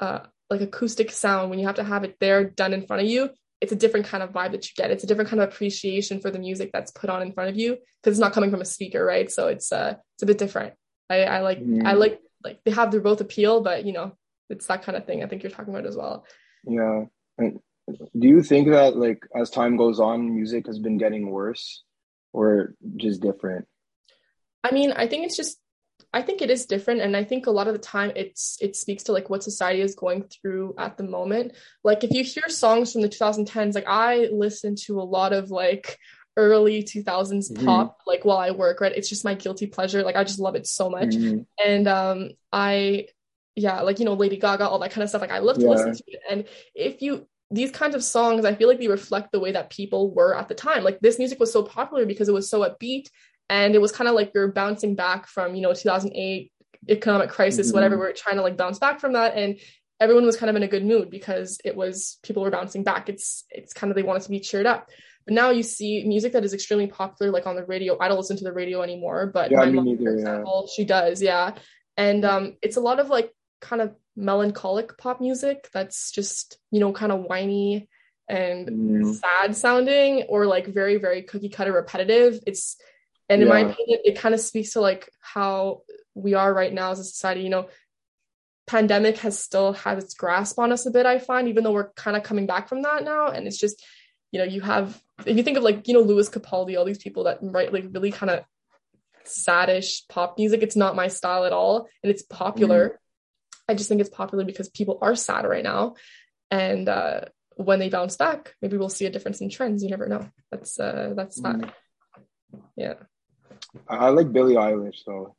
uh like acoustic sound when you have to have it there done in front of you it's a different kind of vibe that you get. It's a different kind of appreciation for the music that's put on in front of you because it's not coming from a speaker right? So it's uh it's a bit different. I i like mm. i like like they have their both appeal but you know it's that kind of thing i think you're talking about as well. Yeah. And do you think that like as time goes on music has been getting worse or just different? I mean i think it's just I think it is different and I think a lot of the time it's it speaks to like what society is going through at the moment. Like if you hear songs from the 2010s like I listen to a lot of like early 2000s mm-hmm. pop like while I work, right? It's just my guilty pleasure. Like I just love it so much. Mm-hmm. And um I yeah, like you know Lady Gaga all that kind of stuff like I love to yeah. listen to it. And if you these kinds of songs i feel like they reflect the way that people were at the time like this music was so popular because it was so upbeat and it was kind of like you're bouncing back from you know 2008 economic crisis mm-hmm. whatever we're trying to like bounce back from that and everyone was kind of in a good mood because it was people were bouncing back it's it's kind of they wanted to be cheered up but now you see music that is extremely popular like on the radio i don't listen to the radio anymore but yeah, my mom neither, for example yeah. she does yeah and um it's a lot of like kind of melancholic pop music that's just you know kind of whiny and mm. sad sounding or like very very cookie cutter repetitive it's and in yeah. my opinion, it kind of speaks to like how we are right now as a society. You know, pandemic has still had its grasp on us a bit, I find, even though we're kind of coming back from that now. And it's just, you know, you have if you think of like, you know, Lewis Capaldi, all these people that write like really kind of saddish pop music, it's not my style at all. And it's popular. Mm. I just think it's popular because people are sad right now. And uh when they bounce back, maybe we'll see a difference in trends. You never know. That's uh that's mm. that. Yeah. I like Billie Eilish though.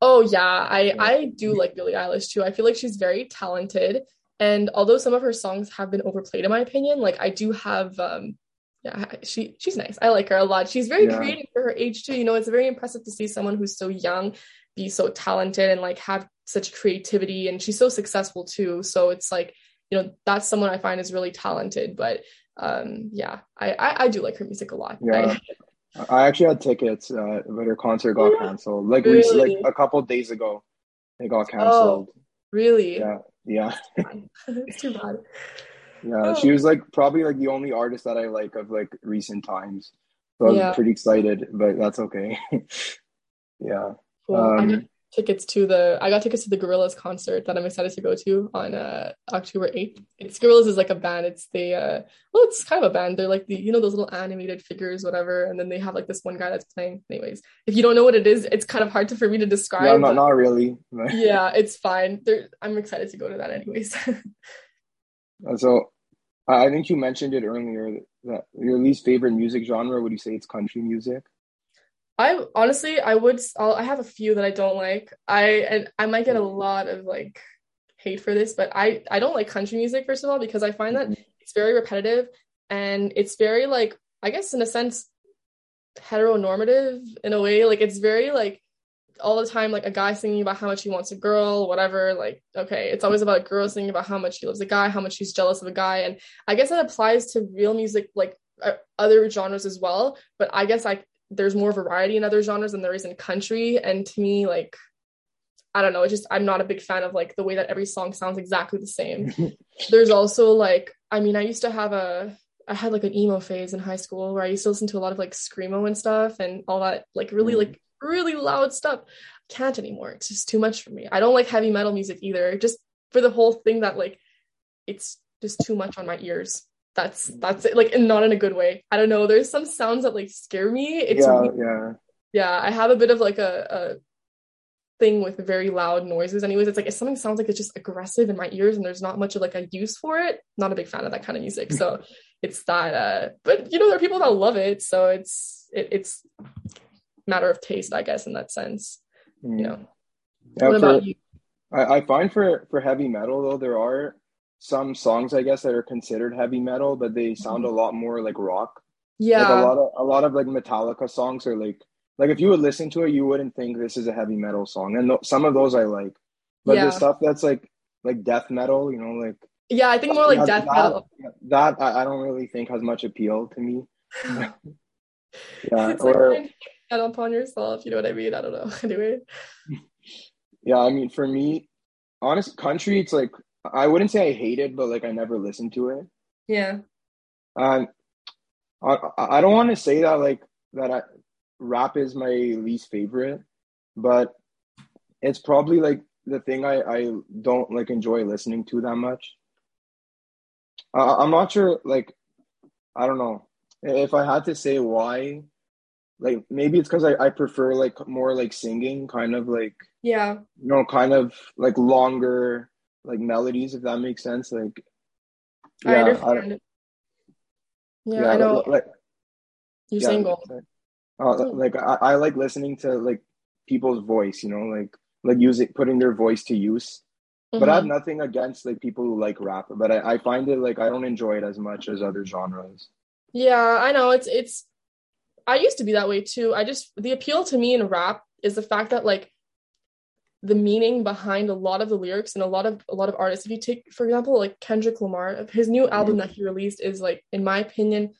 Oh yeah, I I do like Billie Eilish too. I feel like she's very talented, and although some of her songs have been overplayed in my opinion, like I do have um yeah, she she's nice. I like her a lot. She's very yeah. creative for her age too. You know, it's very impressive to see someone who's so young be so talented and like have such creativity and she's so successful too. So it's like, you know, that's someone I find is really talented. But um yeah, I I, I do like her music a lot. Yeah. I, I actually had tickets, uh, but her concert got canceled. Like really? like a couple days ago. It got canceled. Oh, really? Yeah, yeah. it's too bad. Yeah, Oh. she was like probably like the only artist that I like of like recent times. So I was pretty excited, but that's okay. yeah. Cool. Um, tickets to the I got tickets to the Gorillaz concert that I'm excited to go to on uh October 8th. It's Gorillaz is like a band. It's the uh well it's kind of a band. They're like the you know those little animated figures, whatever, and then they have like this one guy that's playing. Anyways, if you don't know what it is, it's kind of hard to, for me to describe. yeah, not not really. yeah, it's fine. They're, I'm excited to go to that anyways. So I I think you mentioned it earlier that your least favorite music genre, would you say it's country music? I honestly, I would. I'll, I have a few that I don't like. I and I might get a lot of like hate for this, but I I don't like country music first of all because I find that it's very repetitive and it's very like I guess in a sense heteronormative in a way. Like it's very like all the time like a guy singing about how much he wants a girl, whatever. Like okay, it's always about a girl singing about how much she loves a guy, how much she's jealous of a guy, and I guess that applies to real music like uh, other genres as well. But I guess I there's more variety in other genres than there is in country, and to me like. I don't know. It's just I'm not a big fan of like the way that every song sounds exactly the same. There's also like I mean I used to have a I had like an emo phase in high school where I used to listen to a lot of like screamo and stuff and all that like really Mhm. like really loud stuff. Can't anymore. It's just too much for me. I don't like heavy metal music either. Just for the whole thing that like it's just too much on my ears. That's that's it. Like and not in a good way. I don't know. There's some sounds that like scare me. It's yeah, weird. yeah. yeah. I have a bit of like a, a thing with very loud noises. Anyways, it's like if something sounds like it's just aggressive in my ears and there's not much of like a use for it. Not a big fan of that kind of music. So it's that. Uh, but you know, there are people that love it. So it's it, it's matter of taste, I guess, in that sense. Mm. You know. Yeah, what for- about you? I, I find for for heavy metal though there are some songs I guess that are considered heavy metal, but they sound mm-hmm. a lot more like rock. Like a Yeah. lot of a lot of like Metallica songs are like like if you would listen to it, you wouldn't think this is a heavy metal song, and th- some of those I like. But Yeah. the stuff that's like like death metal, you know, like Yeah, I think more like death that, metal. That I, I don't really think has much appeal to me. Yeah, it's like or to get upon yourself, you know what I mean? I don't know. Anyway. yeah, I mean for me, honest country, it's like I wouldn't say I hate it, but like I never listened to it. Yeah. Um, I I don't want to say that like that I, rap is my least favorite, but it's probably like the thing I I don't like enjoy listening to that much. Uh, I'm not sure like I don't know if I had to say why. Like maybe it's because I, I prefer like more like singing, kind of like Yeah. you know, kind of like longer like melodies, if that makes sense. Like I yeah, understand. yeah, yeah, I know. like, like You're yeah, saying gold. Uh, like I, I like listening to like people's voice, you know, like like using putting their voice to use. But I have Mhm. nothing against like people who like rap, but I, I find it like I don't enjoy it as much as other genres. Yeah, I know. It's it's I used to be that way too. I just the appeal to me in rap is the fact that like the meaning behind a lot of the lyrics and a lot of a lot of artists. If you take, for example, like Kendrick Lamar, his new mm-hmm. album that he released is like, in my opinion,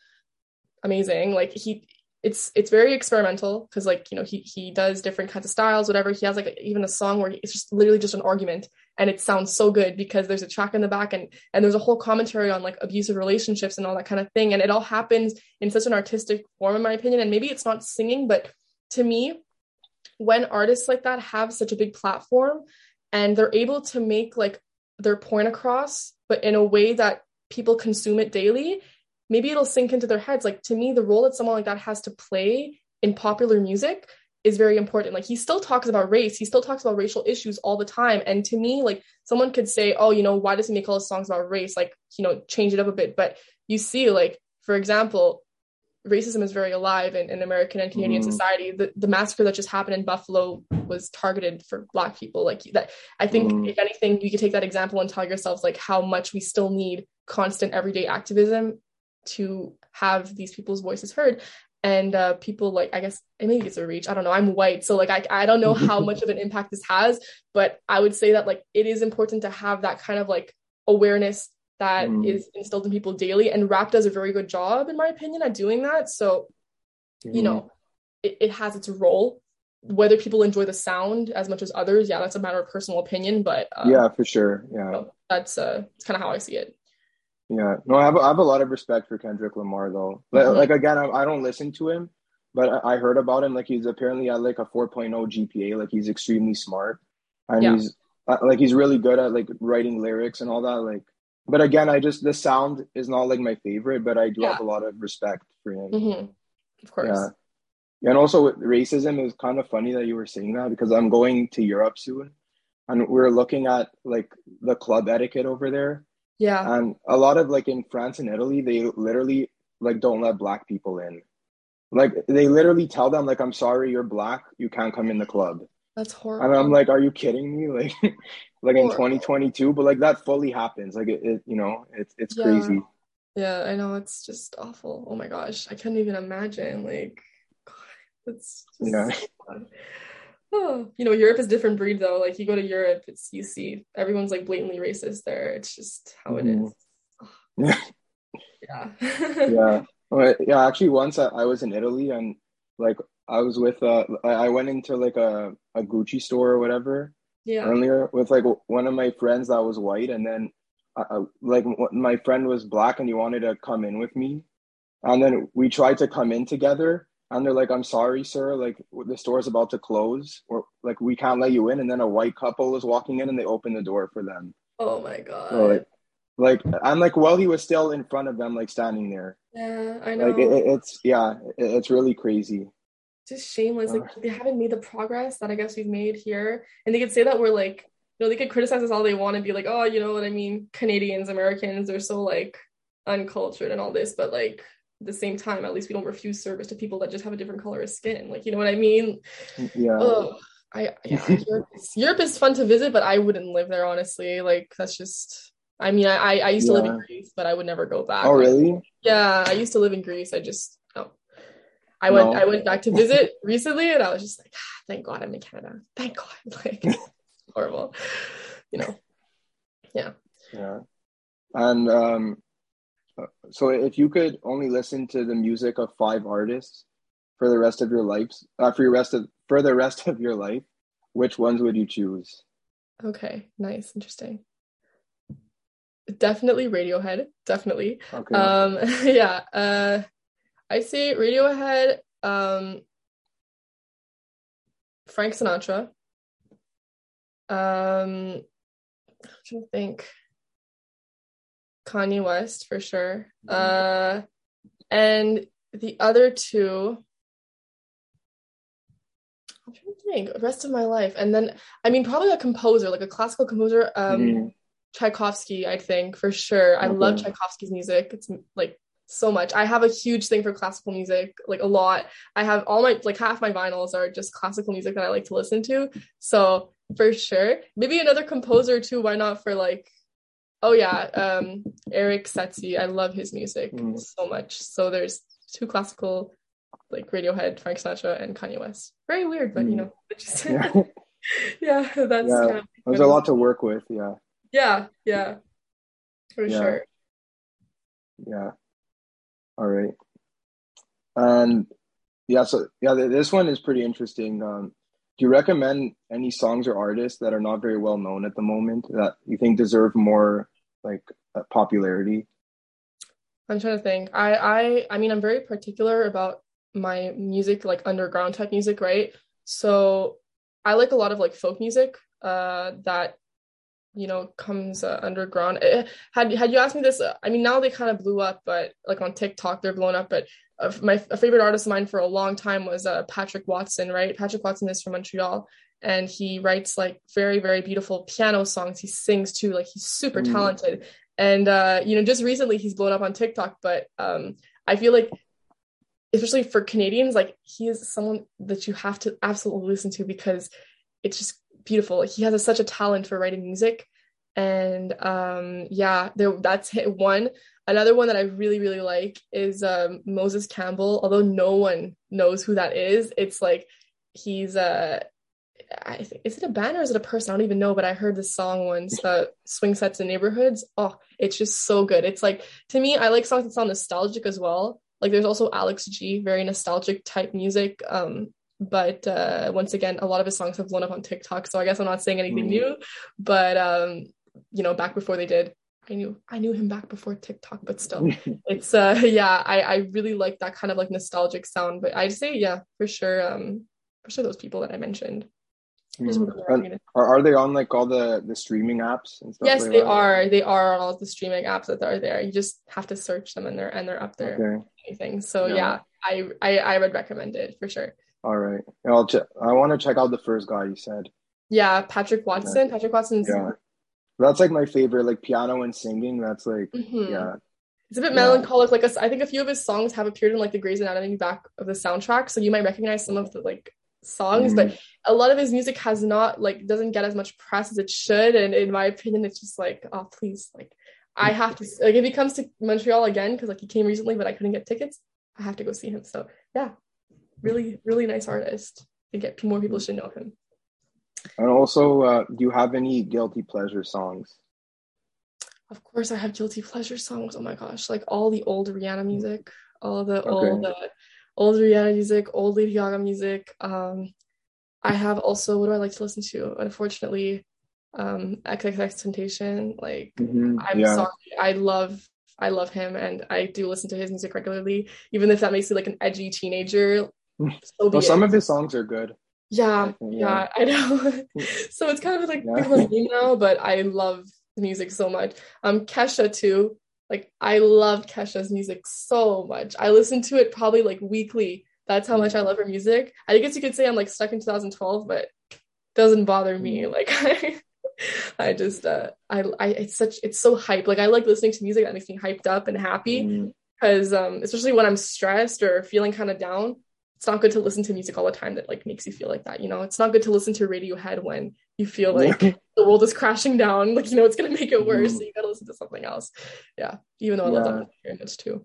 amazing. Like he it's it's very experimental because like you know he he does different kinds of styles whatever he has like even a song where it's just literally just an argument and it sounds so good because there's a track in the back and and there's a whole commentary on like abusive relationships and all that kind of thing and it all happens in such an artistic form in my opinion and maybe it's not singing but to me when artists like that have such a big platform and they're able to make like their point across but in a way that people consume it daily maybe it'll sink into their heads. Like to me the role that someone like that has to play in popular music is very important. Like he still talks about race. He still talks about racial issues all the time. And to me like someone could say oh you know why does he make all his songs about race? Like you know change it up a bit. But you see like for example racism is very alive in, in american and canadian Mhm. society the, the massacre that just happened in buffalo was targeted for black people like that i think Mhm. if anything you could take that example and tell yourselves like how much we still need constant everyday activism to have these people's voices heard and uh, people like i guess maybe it's a reach i don't know i'm white so like I, I don't know how much of an impact this has but i would say that like it is important to have that kind of like awareness that is Mm. instilled in people daily and rap does a very good job in my opinion at doing that so you know it, it has its role whether people enjoy the sound as much as others, yeah, that's a matter of personal opinion. But um, yeah, for sure, yeah, that's uh, kind of how I see it. Yeah, no, I have, I have a lot of respect for Kendrick Lamar though. Mm-hmm. Like again, I, I, don't listen to him, but I, I, heard about him. Like he's apparently at like a 4.0 GPA. Like he's extremely smart, and yeah. he's uh, like he's really good at like writing lyrics and all that. Like, but again, I just the sound is not like my favorite, but I do yeah. have a lot of respect for him. Mm-hmm. Of course. Yeah. And also with racism is kind of funny that you were saying that because I'm going to Europe soon and we're looking at like the club etiquette over there. Yeah. And a lot of like in France and Italy, they literally like don't let black people in. Like they literally tell them like I'm sorry you're black, you can't come in the club. That's horrible. And I'm like, are you kidding me? Like like in 2022, but like that fully happens. Like it, it you know, it's it's yeah. crazy. Yeah, I know it's just awful. Oh my gosh, I couldn't even imagine like it's yeah. oh, you know, Europe is different breed though. Like you go to Europe, it's you see everyone's like blatantly racist there. It's just how it mm. is. Yeah. yeah. yeah. Well, yeah. Actually, once I, I, was in Italy and like I was with uh I went into like a, a Gucci store or whatever. Yeah. Earlier with like one of my friends that was white, and then uh, like my friend was black, and he wanted to come in with me, and then we tried to come in together, and they're like, "I'm sorry, sir. Like the store's about to close, or like we can't let you in." And then a white couple was walking in, and they opened the door for them. Oh my god! So, like, like I'm like, well, he was still in front of them, like standing there. Yeah, I know. Like it, it's yeah, it, it's really crazy. Just shameless. Like they haven't made the progress that I guess we've made here, and they could say that we're like, you know, they could criticize us all they want and be like, oh, you know what I mean? Canadians, Americans, are so like uncultured and all this, but like the same time, at least we don't refuse service to people that just have a different color of skin. Like, you know what I mean? Mm, yeah. Ugh. I yeah, Europe, is, Europe is fun to visit, but I wouldn't live there honestly. Like that's just. I mean, I I used to live in Greece, but I would never go back. Oh really? Yeah, I used to live in Greece. I just no. I went no. I went back to visit recently, and I was just like, ah, thank God I'm in Canada. Thank God. Like horrible, you know. Yeah. Yeah, and um, so if you could only listen to the music of five artists for the rest of your lives, uh, for your rest of for the rest of your life, which ones would you choose? Okay, nice, interesting. Definitely Radiohead, definitely. Okay. Um, yeah. Uh, I see Radiohead. Um, Frank Sinatra. Um, I'm trying to think. Kanye West for sure. Mm-hmm. Uh, and the other two, I'm trying to think, the rest of my life. And then, I mean, probably a composer, like a classical composer, um, mm-hmm. Tchaikovsky, I think for sure. I love Tchaikovsky's music. It's like so much. I have a huge thing for classical music, like a lot. I have all my, like half my vinyls are just classical music that I like to listen to. So for sure. Maybe another composer too. Why not for like Oh yeah, um, Erik Satie. I love his music mm. so much. So there's two classical, like Radiohead, Frank Sinatra, and Kanye West. Very weird, but mm. you know, just yeah. yeah, that's yeah. Kind of there's a lot to work with. Yeah. Yeah, yeah, for yeah. sure. Yeah. All right. And yeah, so yeah, this one is pretty interesting. Um, do you recommend any songs or artists that are not very well known at the moment that you think deserve more like uh, popularity? I'm trying to think. I I I mean, I'm very particular about my music, like underground type music, right? So I like a lot of like folk music uh, that you know comes uh, underground. Eh, had had you asked me this, uh, I mean, now they kind of blew up, but like on TikTok they're blown up. But uh, my a favorite artist of mine for a long time was uh, Patrick Watson, right? Patrick Watson is from Montreal, and he writes like very very beautiful piano songs he sings too like he's super mm. talented and uh you know just recently he's blown up on tiktok but um i feel like especially for canadians like he is someone that you have to absolutely listen to because it's just beautiful he has a, such a talent for writing music and um yeah there that's one another one that i really really like is um moses campbell although no one knows who that is it's like he's uh I think is it a band or is it a person? I don't even know, but I heard this song once, uh, Swing Sets in Neighborhoods. Oh, it's just so good. It's like to me, I like songs that sound nostalgic as well. Like there's also Alex G, very nostalgic type music. Um, but uh, once again, a lot of his songs have blown up on TikTok. So I guess I'm not saying anything Mm. new, but um, you know, back before they did, I knew I knew him back before TikTok, but still, it's uh, yeah, I I really like that kind of like nostalgic sound. But I'd say yeah, for sure, um, for sure those people that I mentioned. Mm. remember And reading it. Are, are they on like all the the streaming apps and stuff? Yes, like they that? are. They are on all the streaming apps that are there. You just have to search them, and they're and they're up there. Okay. Anything. So Yeah. yeah, I, I I would recommend it for sure. All right. I'll check. I want to check out the first guy you said. Yeah, Patrick Watson. Patrick Watson's. Yeah. That's like my favorite, like piano and singing. That's like, Mhm. yeah. It's a bit Yeah. melancholic. Like a, I think a few of his songs have appeared in like the Grey's Anatomy back of the soundtrack, so you might recognize some of the like songs, Mm-hmm. but a lot of his music has not like doesn't get as much press as it should. And in my opinion, it's just like, oh please, like I have to like if he comes to Montreal again because like he came recently, but I couldn't get tickets. I have to go see him. So yeah, really, really nice artist. To get more people should know him. And also, uh, do you have any guilty pleasure songs? Of course, I have guilty pleasure songs. Oh my gosh, like all the old Rihanna music, all the Okay. old, uh, old Rihanna music, old Lady Gaga music. Um, I have also what do I like to listen to? Unfortunately, um, XXXTentacion. Like Mhm. I'm Yeah. sorry, I love, I love him, and I do listen to his music regularly, even if that makes me like an edgy teenager. So Well, some it. of his songs are good. Yeah, Yeah. yeah, I know. so it's kind of like Yeah. meme now, but I love the music so much. Um, Kesha too. Like I love Kesha's music so much. I listen to it probably like weekly. That's how much I love her music. I guess you could say I'm like stuck in 2012, but doesn't bother me. Mm. Like I, I just uh, I I it's such it's so hype. Like I like listening to music that makes me hyped up and happy Mm. because um especially when I'm stressed or feeling kind of down, it's not good to listen to music all the time that like makes you feel like that. You know, it's not good to listen to Radiohead when you feel like the world is crashing down. Like you know, it's gonna make it worse. Mhm. So you gotta listen to something else. Yeah, even though I love Yeah. that very much too.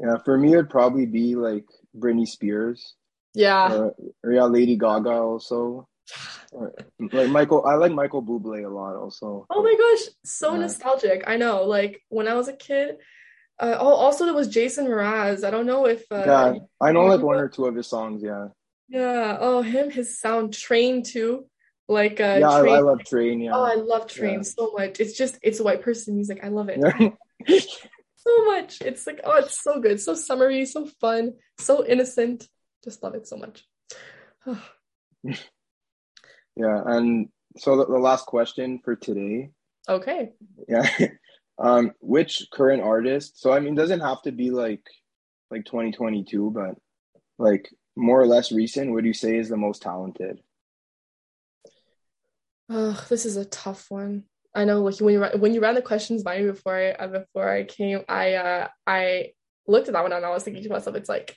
Yeah, for me, it'd probably be like Britney Spears Yeah, or, or yeah, Lady Gaga also. Or, like Michael, I like Michael Bublé a lot also. Oh my gosh, so Yeah. nostalgic. I know. Like when I was a kid. Uh, oh, also there was Jason Mraz. I don't know if uh, yeah, I know like one or two of his songs. Yeah, yeah. Oh, him, his sound, Train too. Like uh, yeah, I, Train. I love Train. Yeah, Oh, I love Train Yeah. so much. It's just it's a white person music. I love it so much. It's like oh, it's so good, so summery, so fun, so innocent. Just love it so much. Yeah, and so the, the last question for today. okay. Yeah. Um, which current artist? So I mean, doesn't have to be like like 2022, but like more or less recent, would you say is the most talented? Oh, this is a tough one. I know, like when you when you ran the questions by me before I uh, before I came, I uh I looked at that one and I was thinking to myself, it's like,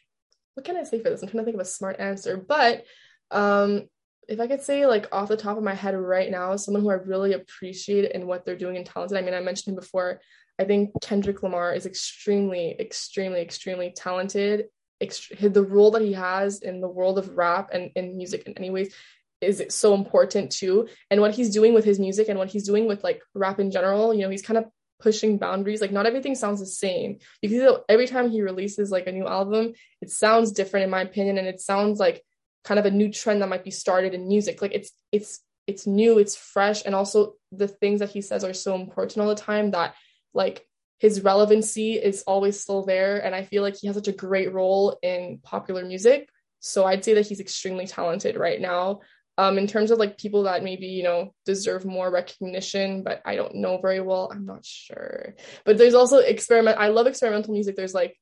what can I say for this? I'm trying to think of a smart answer, but um, if I could say like off the top of my head right now, someone who I really appreciate and what they're doing and talented. I mean, I mentioned before. I think Kendrick Lamar is extremely, extremely, extremely talented. Ext- the role that he has in the world of rap and in music in any ways is so important too and what he's doing with his music and what he's doing with like rap in general you know he's kind of pushing boundaries like not everything sounds the same you can see that every time he releases like a new album it sounds different in my opinion and it sounds like kind of a new trend that might be started in music. Like it's it's it's new it's fresh and also the things that he says are so important all the time that like his relevancy is always still there and i feel like he has such a great role in popular music. So i'd say that he's extremely talented right now. Um in terms of like people that maybe you know deserve more recognition but i don't know very well i'm not sure. But there's also experiment i love experimental music. There's like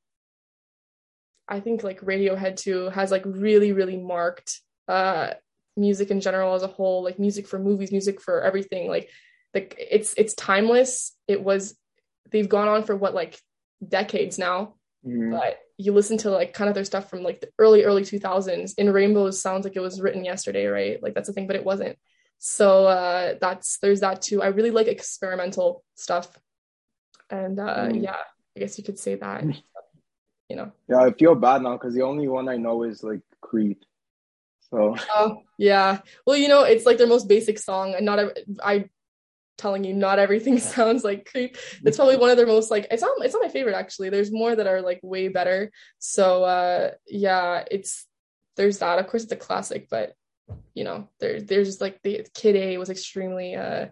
i think like radiohead too has like really really marked uh music in general as a whole like music for movies music for everything like like it's it's timeless. It was they've gone on for what like decades now. Mhm. but you listen to like kind of their stuff from like the early early 2000s in rainbows sounds like it was written yesterday right? Like that's the thing but it wasn't. So uh that's there's that too. I really like experimental stuff. And uh Mm. yeah i guess you could say that you know Yeah, I feel bad now because the only one I know is like Creep. So oh yeah well you know it's like their most basic song and not ev- i telling you not everything sounds like creep it's probably one of their most like it's not it's not my favorite actually there's more that are like way better so uh yeah it's there's that. Of course, it's a classic, but you know, there there's like the Kid A was extremely uh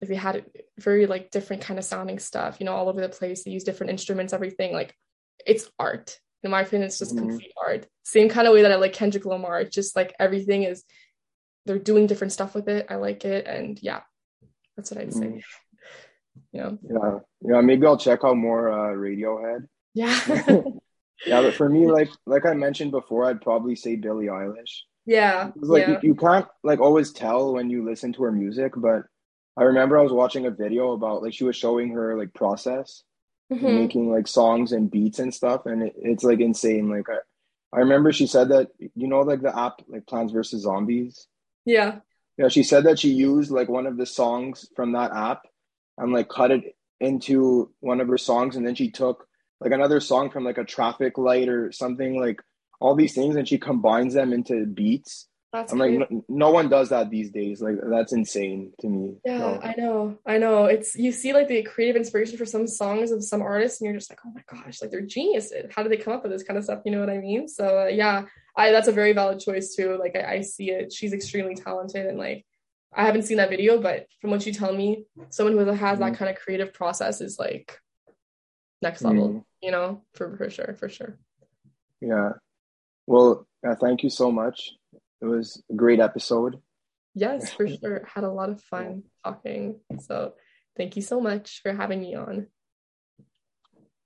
like they had very like different kind of sounding stuff, you know, all over the place. They use different instruments, everything. Like it's art. In my opinion, it's just mm-hmm. complete art. Same kind of way that I like Kendrick Lamar. It's just like everything is they're doing different stuff with it. I like it. And yeah, that's what I'd say. Mm-hmm. Yeah. Yeah. Yeah. Maybe I'll check out more uh Radiohead. Yeah. yeah, but for me, like like I mentioned before, I'd probably say Billie Eilish. Yeah. Like yeah. You, you can't like always tell when you listen to her music, but I remember I was watching a video about like she was showing her like process mm-hmm. making like songs and beats and stuff, and it, it's like insane. Like I, I remember she said that you know like the app like Plants vs Zombies. Yeah. Yeah, she said that she used like one of the songs from that app and like cut it into one of her songs, and then she took like another song from like a traffic light or something like all these things, and she combines them into beats that's I'm like, no, no, one does that these days. Like, that's insane to me. Yeah, no. I know. I know. It's you see like the creative inspiration for some songs of some artists, and you're just like, oh my gosh, like they're geniuses. How did they come up with this kind of stuff? You know what I mean? So uh, yeah, I that's a very valid choice too. Like, I, I see it. She's extremely talented, and like, I haven't seen that video, but from what you tell me, someone who has mm-hmm. that kind of creative process is like next level. Mm-hmm. You know, for for sure, for sure. Yeah. Well, uh, thank you so much it was a great episode. Yes, for sure. Had a lot of fun talking. So thank you so much for having me on.